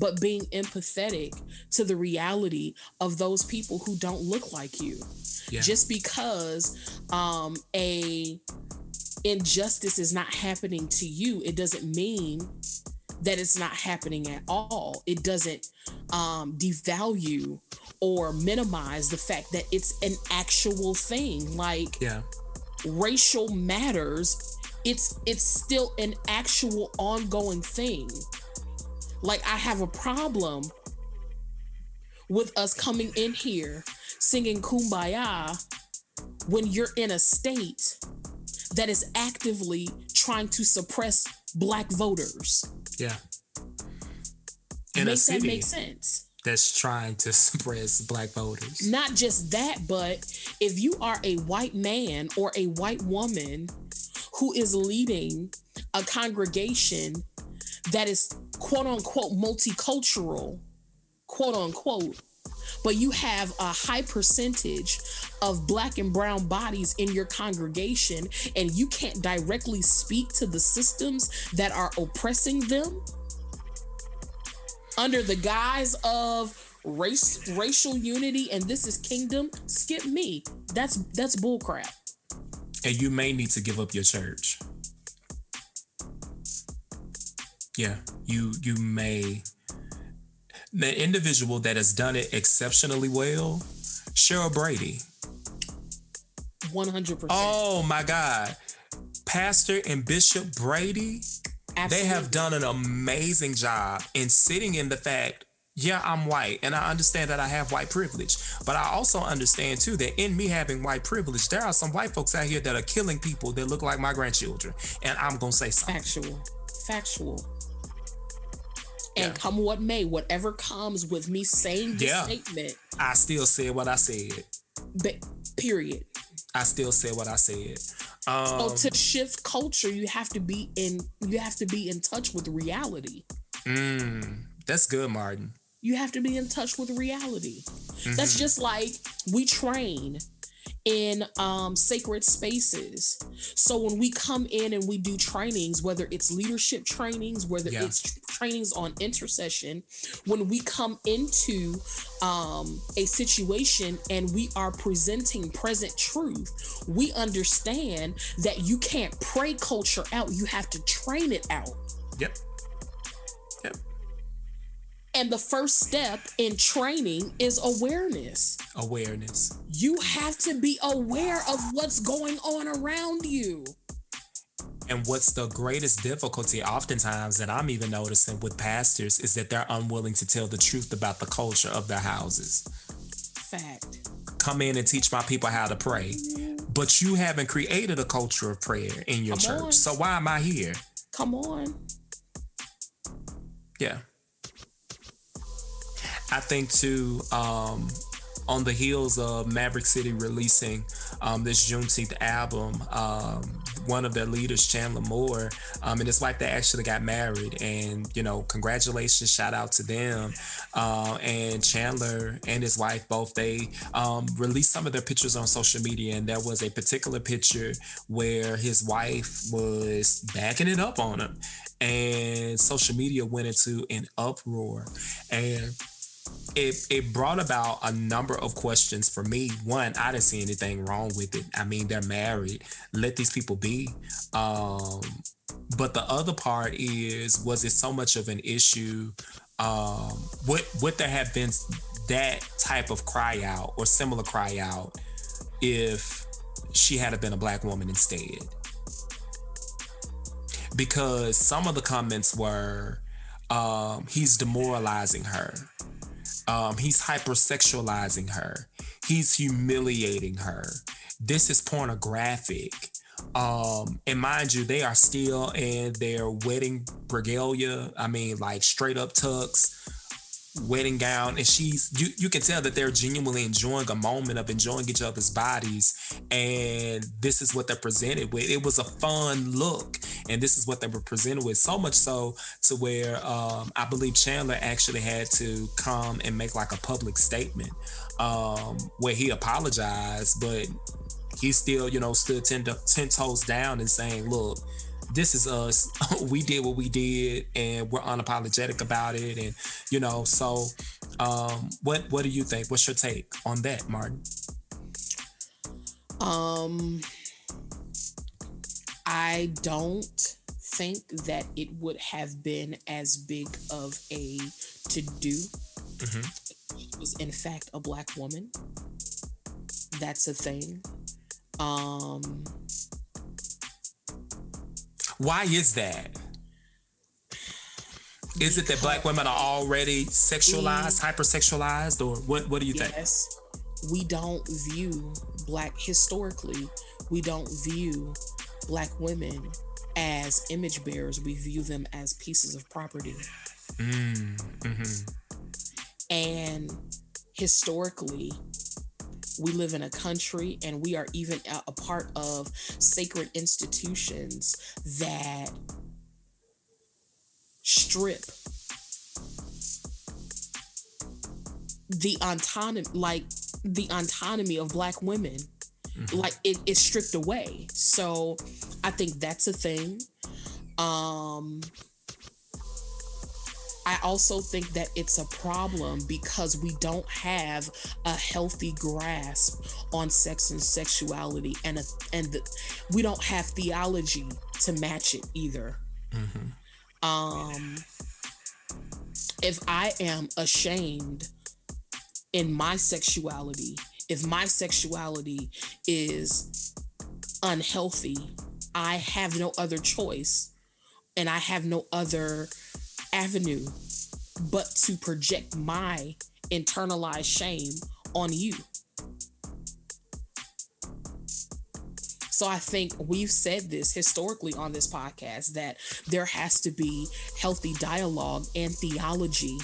but being empathetic to the reality of those people who don't look like you. Yeah. Just because um, a injustice is not happening to you, it doesn't mean that it's not happening at all. It doesn't um, devalue or minimize the fact that it's an actual thing. Like yeah. racial matters. It's it's still an actual ongoing thing. Like I have a problem with us coming in here singing kumbaya when you're in a state that is actively trying to suppress black voters. Yeah. In Make a city that make sense. that's trying to suppress black voters. Not just that, but if you are a white man or a white woman who is leading a congregation that is quote unquote multicultural, quote unquote, but you have a high percentage of black and brown bodies in your congregation and you can't directly speak to the systems that are oppressing them under the guise of race racial unity and this is kingdom skip me that's that's bullcrap And you may need to give up your church. Yeah, you you may the individual that has done it exceptionally well, Cheryl Brady. 100% Oh my God. Pastor and Bishop Brady, they have done an amazing job in sitting in the fact, yeah, I'm white, and I understand that I have white privilege. But I also understand too that in me having white privilege, there are some white folks out here that are killing people that look like my grandchildren. And I'm gonna say something. factual factual and Yeah. come what may whatever comes with me saying this Yeah. statement I still said what I said. but period I still said what I said. Um, so to shift culture you have to be in you have to be in touch with reality mm, that's good, Martin. you have to be in touch with reality Mm-hmm. that's just like we train in um, sacred spaces so when we come in and we do trainings whether it's leadership trainings whether Yeah. it's trainings on intercession when we come into um, a situation and we are presenting present truth we understand that you can't pray culture out you have to train it out Yep. Yep. And the first step in training is awareness Awareness. you have to be aware of what's going on around you. And what's the greatest difficulty, oftentimes, that I'm even noticing with pastors, is that they're unwilling to tell the truth about the culture of their houses. Fact. Come in and teach my people how to pray. But you haven't created a culture of prayer in your Come church. on. So why am I here? Come on. Yeah. I think too, um, on the heels of Maverick City releasing um, this Juneteenth album, um, one of their leaders, Chandler Moore, um, and his wife, they actually got married. And, you know, congratulations, shout out to them. Uh, and Chandler and his wife both, they um, released some of their pictures on social media. And there was a particular picture where his wife was backing it up on him. And social media went into an uproar. And it it brought about a number of questions for me. One, I didn't see anything wrong with it. I mean, they're married. Let these people be. Um, but the other part is, was it so much of an issue? Um, would would there have been that type of cry out or similar cry out if she had been a black woman instead? Because some of the comments were, um, he's demoralizing her. Um, he's hypersexualizing her. He's humiliating her. This is pornographic. Um, and mind you, they are still in their wedding regalia. I mean, like straight up tux. Wedding gown and she's you you can tell that they're genuinely enjoying a moment of enjoying each other's bodies and this is what they're presented with. It was a fun look and this is what they were presented with so much so to where um, i believe chandler actually had to come and make like a public statement um, where he apologized but he still you know stood ten toes down and saying look this is us. we did what we did, and we're unapologetic about it. And you know, so um, what what do you think? What's your take on that, Martin? Um, I don't think that it would have been as big of a to do. Mm-hmm. She was in fact a black woman. That's a thing. Um, why is that? Is it that black women are already sexualized, we, hypersexualized, or what? What do you yes, think? Yes, we don't view black historically. We don't view black women as image bearers. We view them as pieces of property. Mm, mm-hmm. And historically, we live in a country and we are even a part of sacred institutions that strip the autonomy like the autonomy of black women. Mm-hmm. like it is stripped away. So i think that's a thing. Um I also think that it's a problem because we don't have a healthy grasp on sex and sexuality, and a, and the, we don't have theology to match it either. Mm-hmm. Um, if I am ashamed in my sexuality, if my sexuality is unhealthy, I have no other choice, and I have no other avenue but to project my internalized shame on you. So I think we've said this historically on this podcast that there has to be healthy dialogue and theology,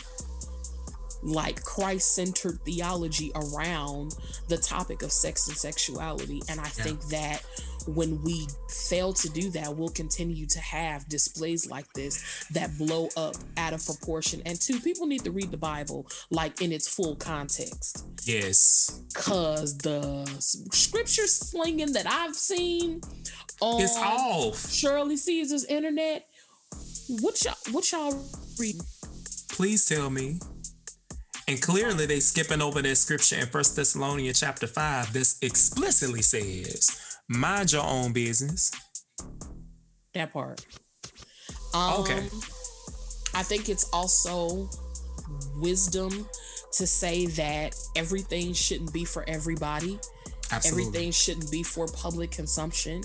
like Christ centered theology around the topic of sex and sexuality. And I yeah. think that when we fail to do that, we'll continue to have displays like this that blow up out of proportion. And two, people need to read the Bible like in its full context. Yes. Cause the scripture slinging that I've seen on it's off. Shirley Caesar's internet. What y'all what y'all read? Please tell me. And clearly they skipping over that scripture in First Thessalonians chapter 5 this explicitly says Mind your own business. That part. Um, okay. I think it's also wisdom to say that everything shouldn't be for everybody. Absolutely. Everything shouldn't be for public consumption.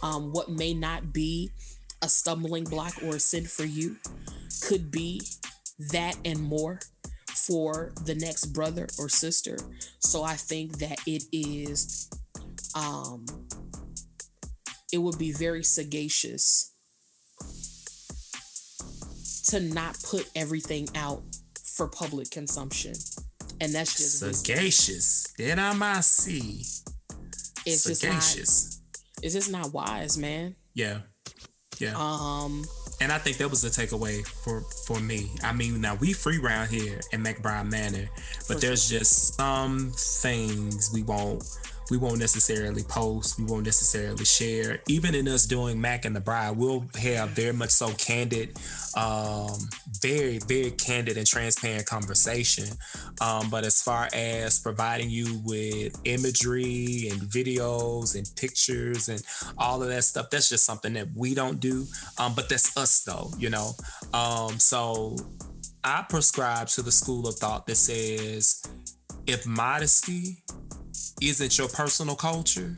Um, what may not be a stumbling block or a sin for you could be that and more for the next brother or sister. So I think that it is um, it would be very sagacious to not put everything out for public consumption. And that's just sagacious. Then I might see. It's sagacious. just not, it's just not wise, man. Yeah. Yeah. Um and I think that was the takeaway for for me. I mean, now we free round here in McBride Manor, but there's sure. just some things we won't we won't necessarily post, we won't necessarily share. Even in us doing Mac and the Bride, we'll have very much so candid, um, very, very candid and transparent conversation. Um, but as far as providing you with imagery and videos and pictures and all of that stuff, that's just something that we don't do. Um, but that's us though, you know. Um, so I prescribe to the school of thought that says if modesty isn't your personal culture,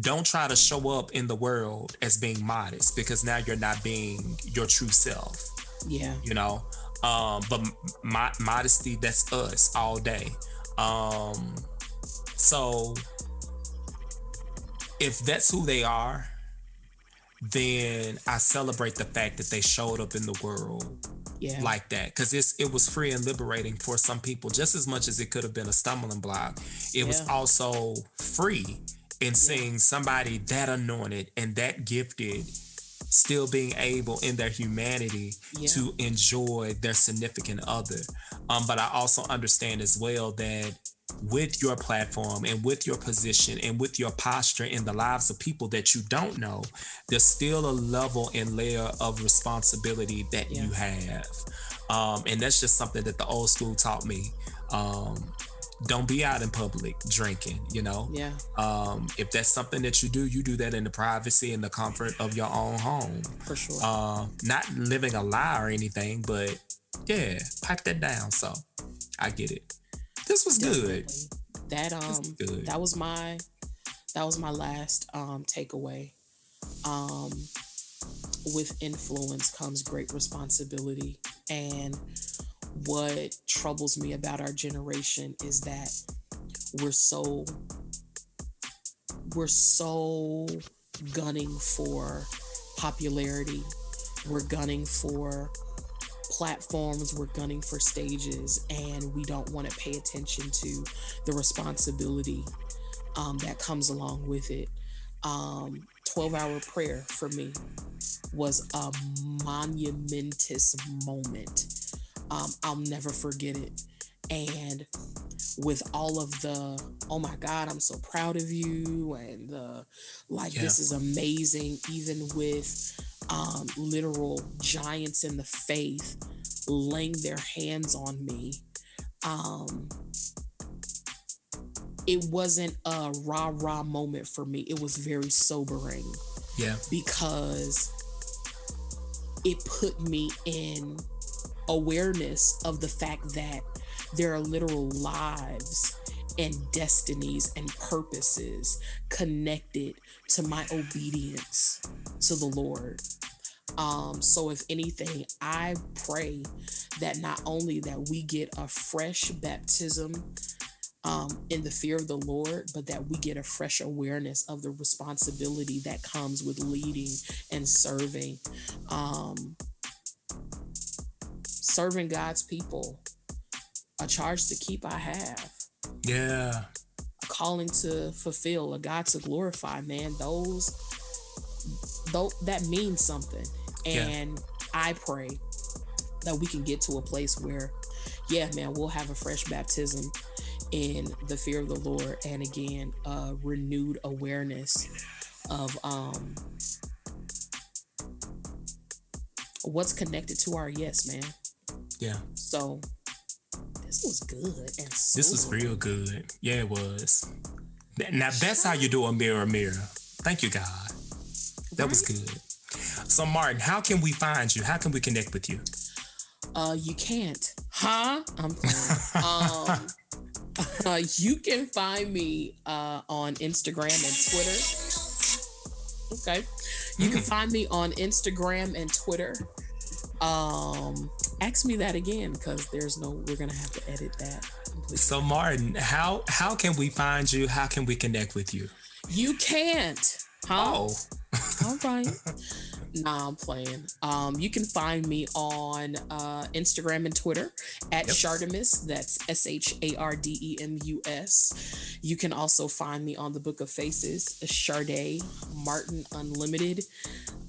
don't try to show up in the world as being modest because now you're not being your true self. Yeah. You know, um, but mo- modesty, that's us all day. Um, so if that's who they are, then I celebrate the fact that they showed up in the world Yeah. like that because it's it was free and liberating for some people just as much as it could have been a stumbling block. It was also free in seeing somebody that anointed and that gifted still being able in their humanity Yeah. to enjoy their significant other. Um, but I also understand as well that with your platform and with your position and with your posture in the lives of people that you don't know, there's still a level and layer of responsibility that you have. Um, and that's just something that the old school taught me. Um, don't be out in public drinking, you know? Yeah. Um, if that's something that you do, you do that in the privacy and the comfort of your own home. For sure. Uh, not living a lie or anything, but yeah, pipe that down. So I get it. This was good. That um good. that was my that was my last um takeaway. Um with influence comes great responsibility and what troubles me about our generation is that we're so we're so gunning for popularity. We're gunning for platforms, we're gunning for stages, and we don't want to pay attention to the responsibility um, that comes along with it. Um, 12 hour prayer for me was a monumentous moment. Um, I'll never forget it. And with all of the, oh my God, I'm so proud of you, and the, like, this is amazing, even with um, literal giants in the faith laying their hands on me. Um, it wasn't a rah rah moment for me. It was very sobering Yeah. because it put me in awareness of the fact that there are literal lives and destinies and purposes connected to my obedience to the Lord. Um, so if anything, I pray that not only that we get a fresh baptism um, in the fear of the Lord, but that we get a fresh awareness of the responsibility that comes with leading and serving, um, serving God's people. A charge to keep I have, Yeah. a calling to fulfill, a God to glorify. Man, those, though that means something, Yeah. and I pray that we can get to a place where, yeah, man, we'll have a fresh baptism in the fear of the Lord, and again, a renewed awareness of um what's connected to our yes, man. Yeah. So this was good and This was real good. Yeah, it was. Now that's how you do a mirror mirror. Thank you, God. That was good. So Martin, how can we find you? How can we connect with you? Uh, you can't, huh? I'm playing. um, uh, you can find me uh on Instagram and Twitter. Okay, you can find me on Instagram and Twitter. Um, ask me that again because there's no. We're gonna have to edit that. completely. So Martin, how how can we find you? How can we connect with you? You can't, huh? Oh, All right. nah, I'm playing. Um, you can find me on uh, Instagram and Twitter at Yep. Shardemus. That's S H A R D E M U S. You can also find me on the Book of Faces, Sharde Martin Unlimited.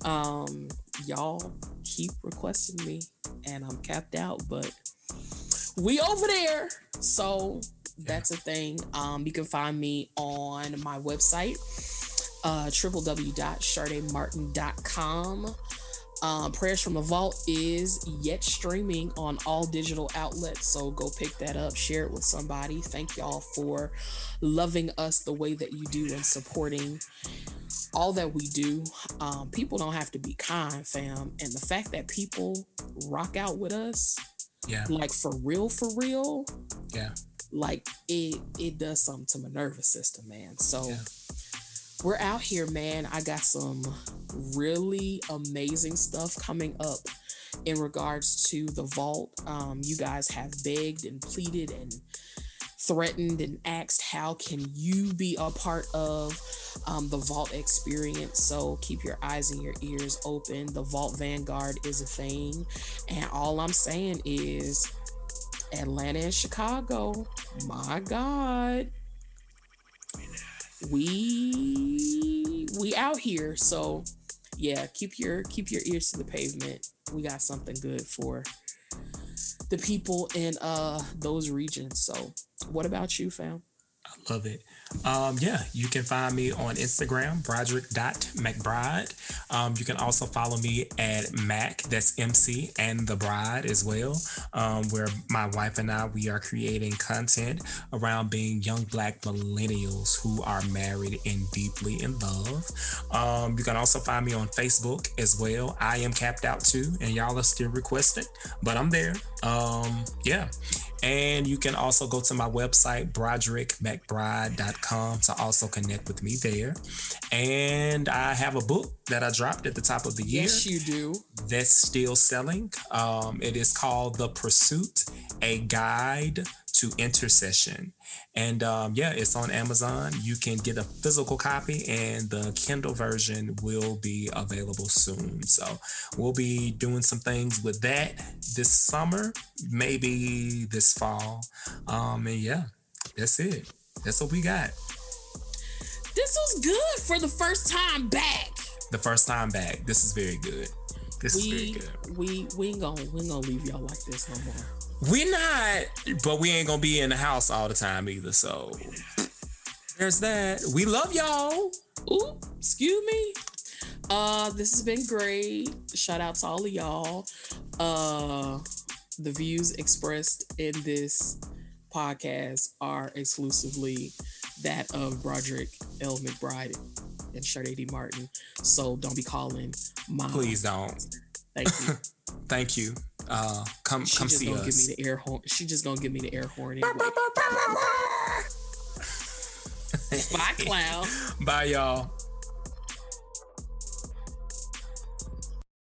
Um, y'all keep requesting me, and I'm capped out, but we over there. So that's a thing. Um, you can find me on my website uh, www.shardemartin.com. Um, Prayers from the Vault is yet streaming on all digital outlets, so go pick that up, share it with somebody. Thank y'all for loving us the way that you do and supporting all that we do. Um, people don't have to be kind, fam, and the fact that people rock out with us, yeah, like for real, for real, yeah, like it it does something to my nervous system, man. So Yeah. We're out here, man. I got some really amazing stuff coming up in regards to the vault. Um, you guys have begged and pleaded and threatened and asked how can you be a part of um, the vault experience so keep your eyes and your ears open the vault vanguard is a thing and all i'm saying is atlanta and chicago my god we we out here. So yeah keep your keep your ears to the pavement. We got something good for the people in uh those regions. So what about you fam? I love it. Um, yeah, you can find me on Instagram, broderick.mcbride. Um, you can also follow me at Mac, that's MC, and the Bride as well, um, where my wife and I, we are creating content around being young black millennials who are married and deeply in love. Um, you can also find me on Facebook as well. I am capped out too, and y'all are still requesting, but I'm there. Um, yeah. And you can also go to my website, broderickmcbride.com, to also connect with me there. And I have a book that I dropped at the top of the year. yes you do That's still selling. Um, it is called The Pursuit, a guide to intercession. And um, yeah, it's on Amazon. You can get a physical copy, and the Kindle version will be available soon. So we'll be doing some things with that this summer, maybe this fall. Um, and yeah, that's it. That's what we got. this was good for the first time back The first time back. This is very good. This is very we good. we we ain't gonna we ain't gonna leave y'all like this no more We're not, but we ain't gonna be in the house all the time either. So there's that. We love y'all. Ooh, excuse me. Uh, this has been great. Shout out to all of y'all. Uh, the views expressed in this podcast are exclusively that of Broderick L. McBride and Sharde D. Martin. So don't be calling mom. Please don't. Thank you. Thank you. Uh, come She come just see gonna us. give me the air horn. She just gonna give me the air horn anyway. Bye, clown. Bye, y'all.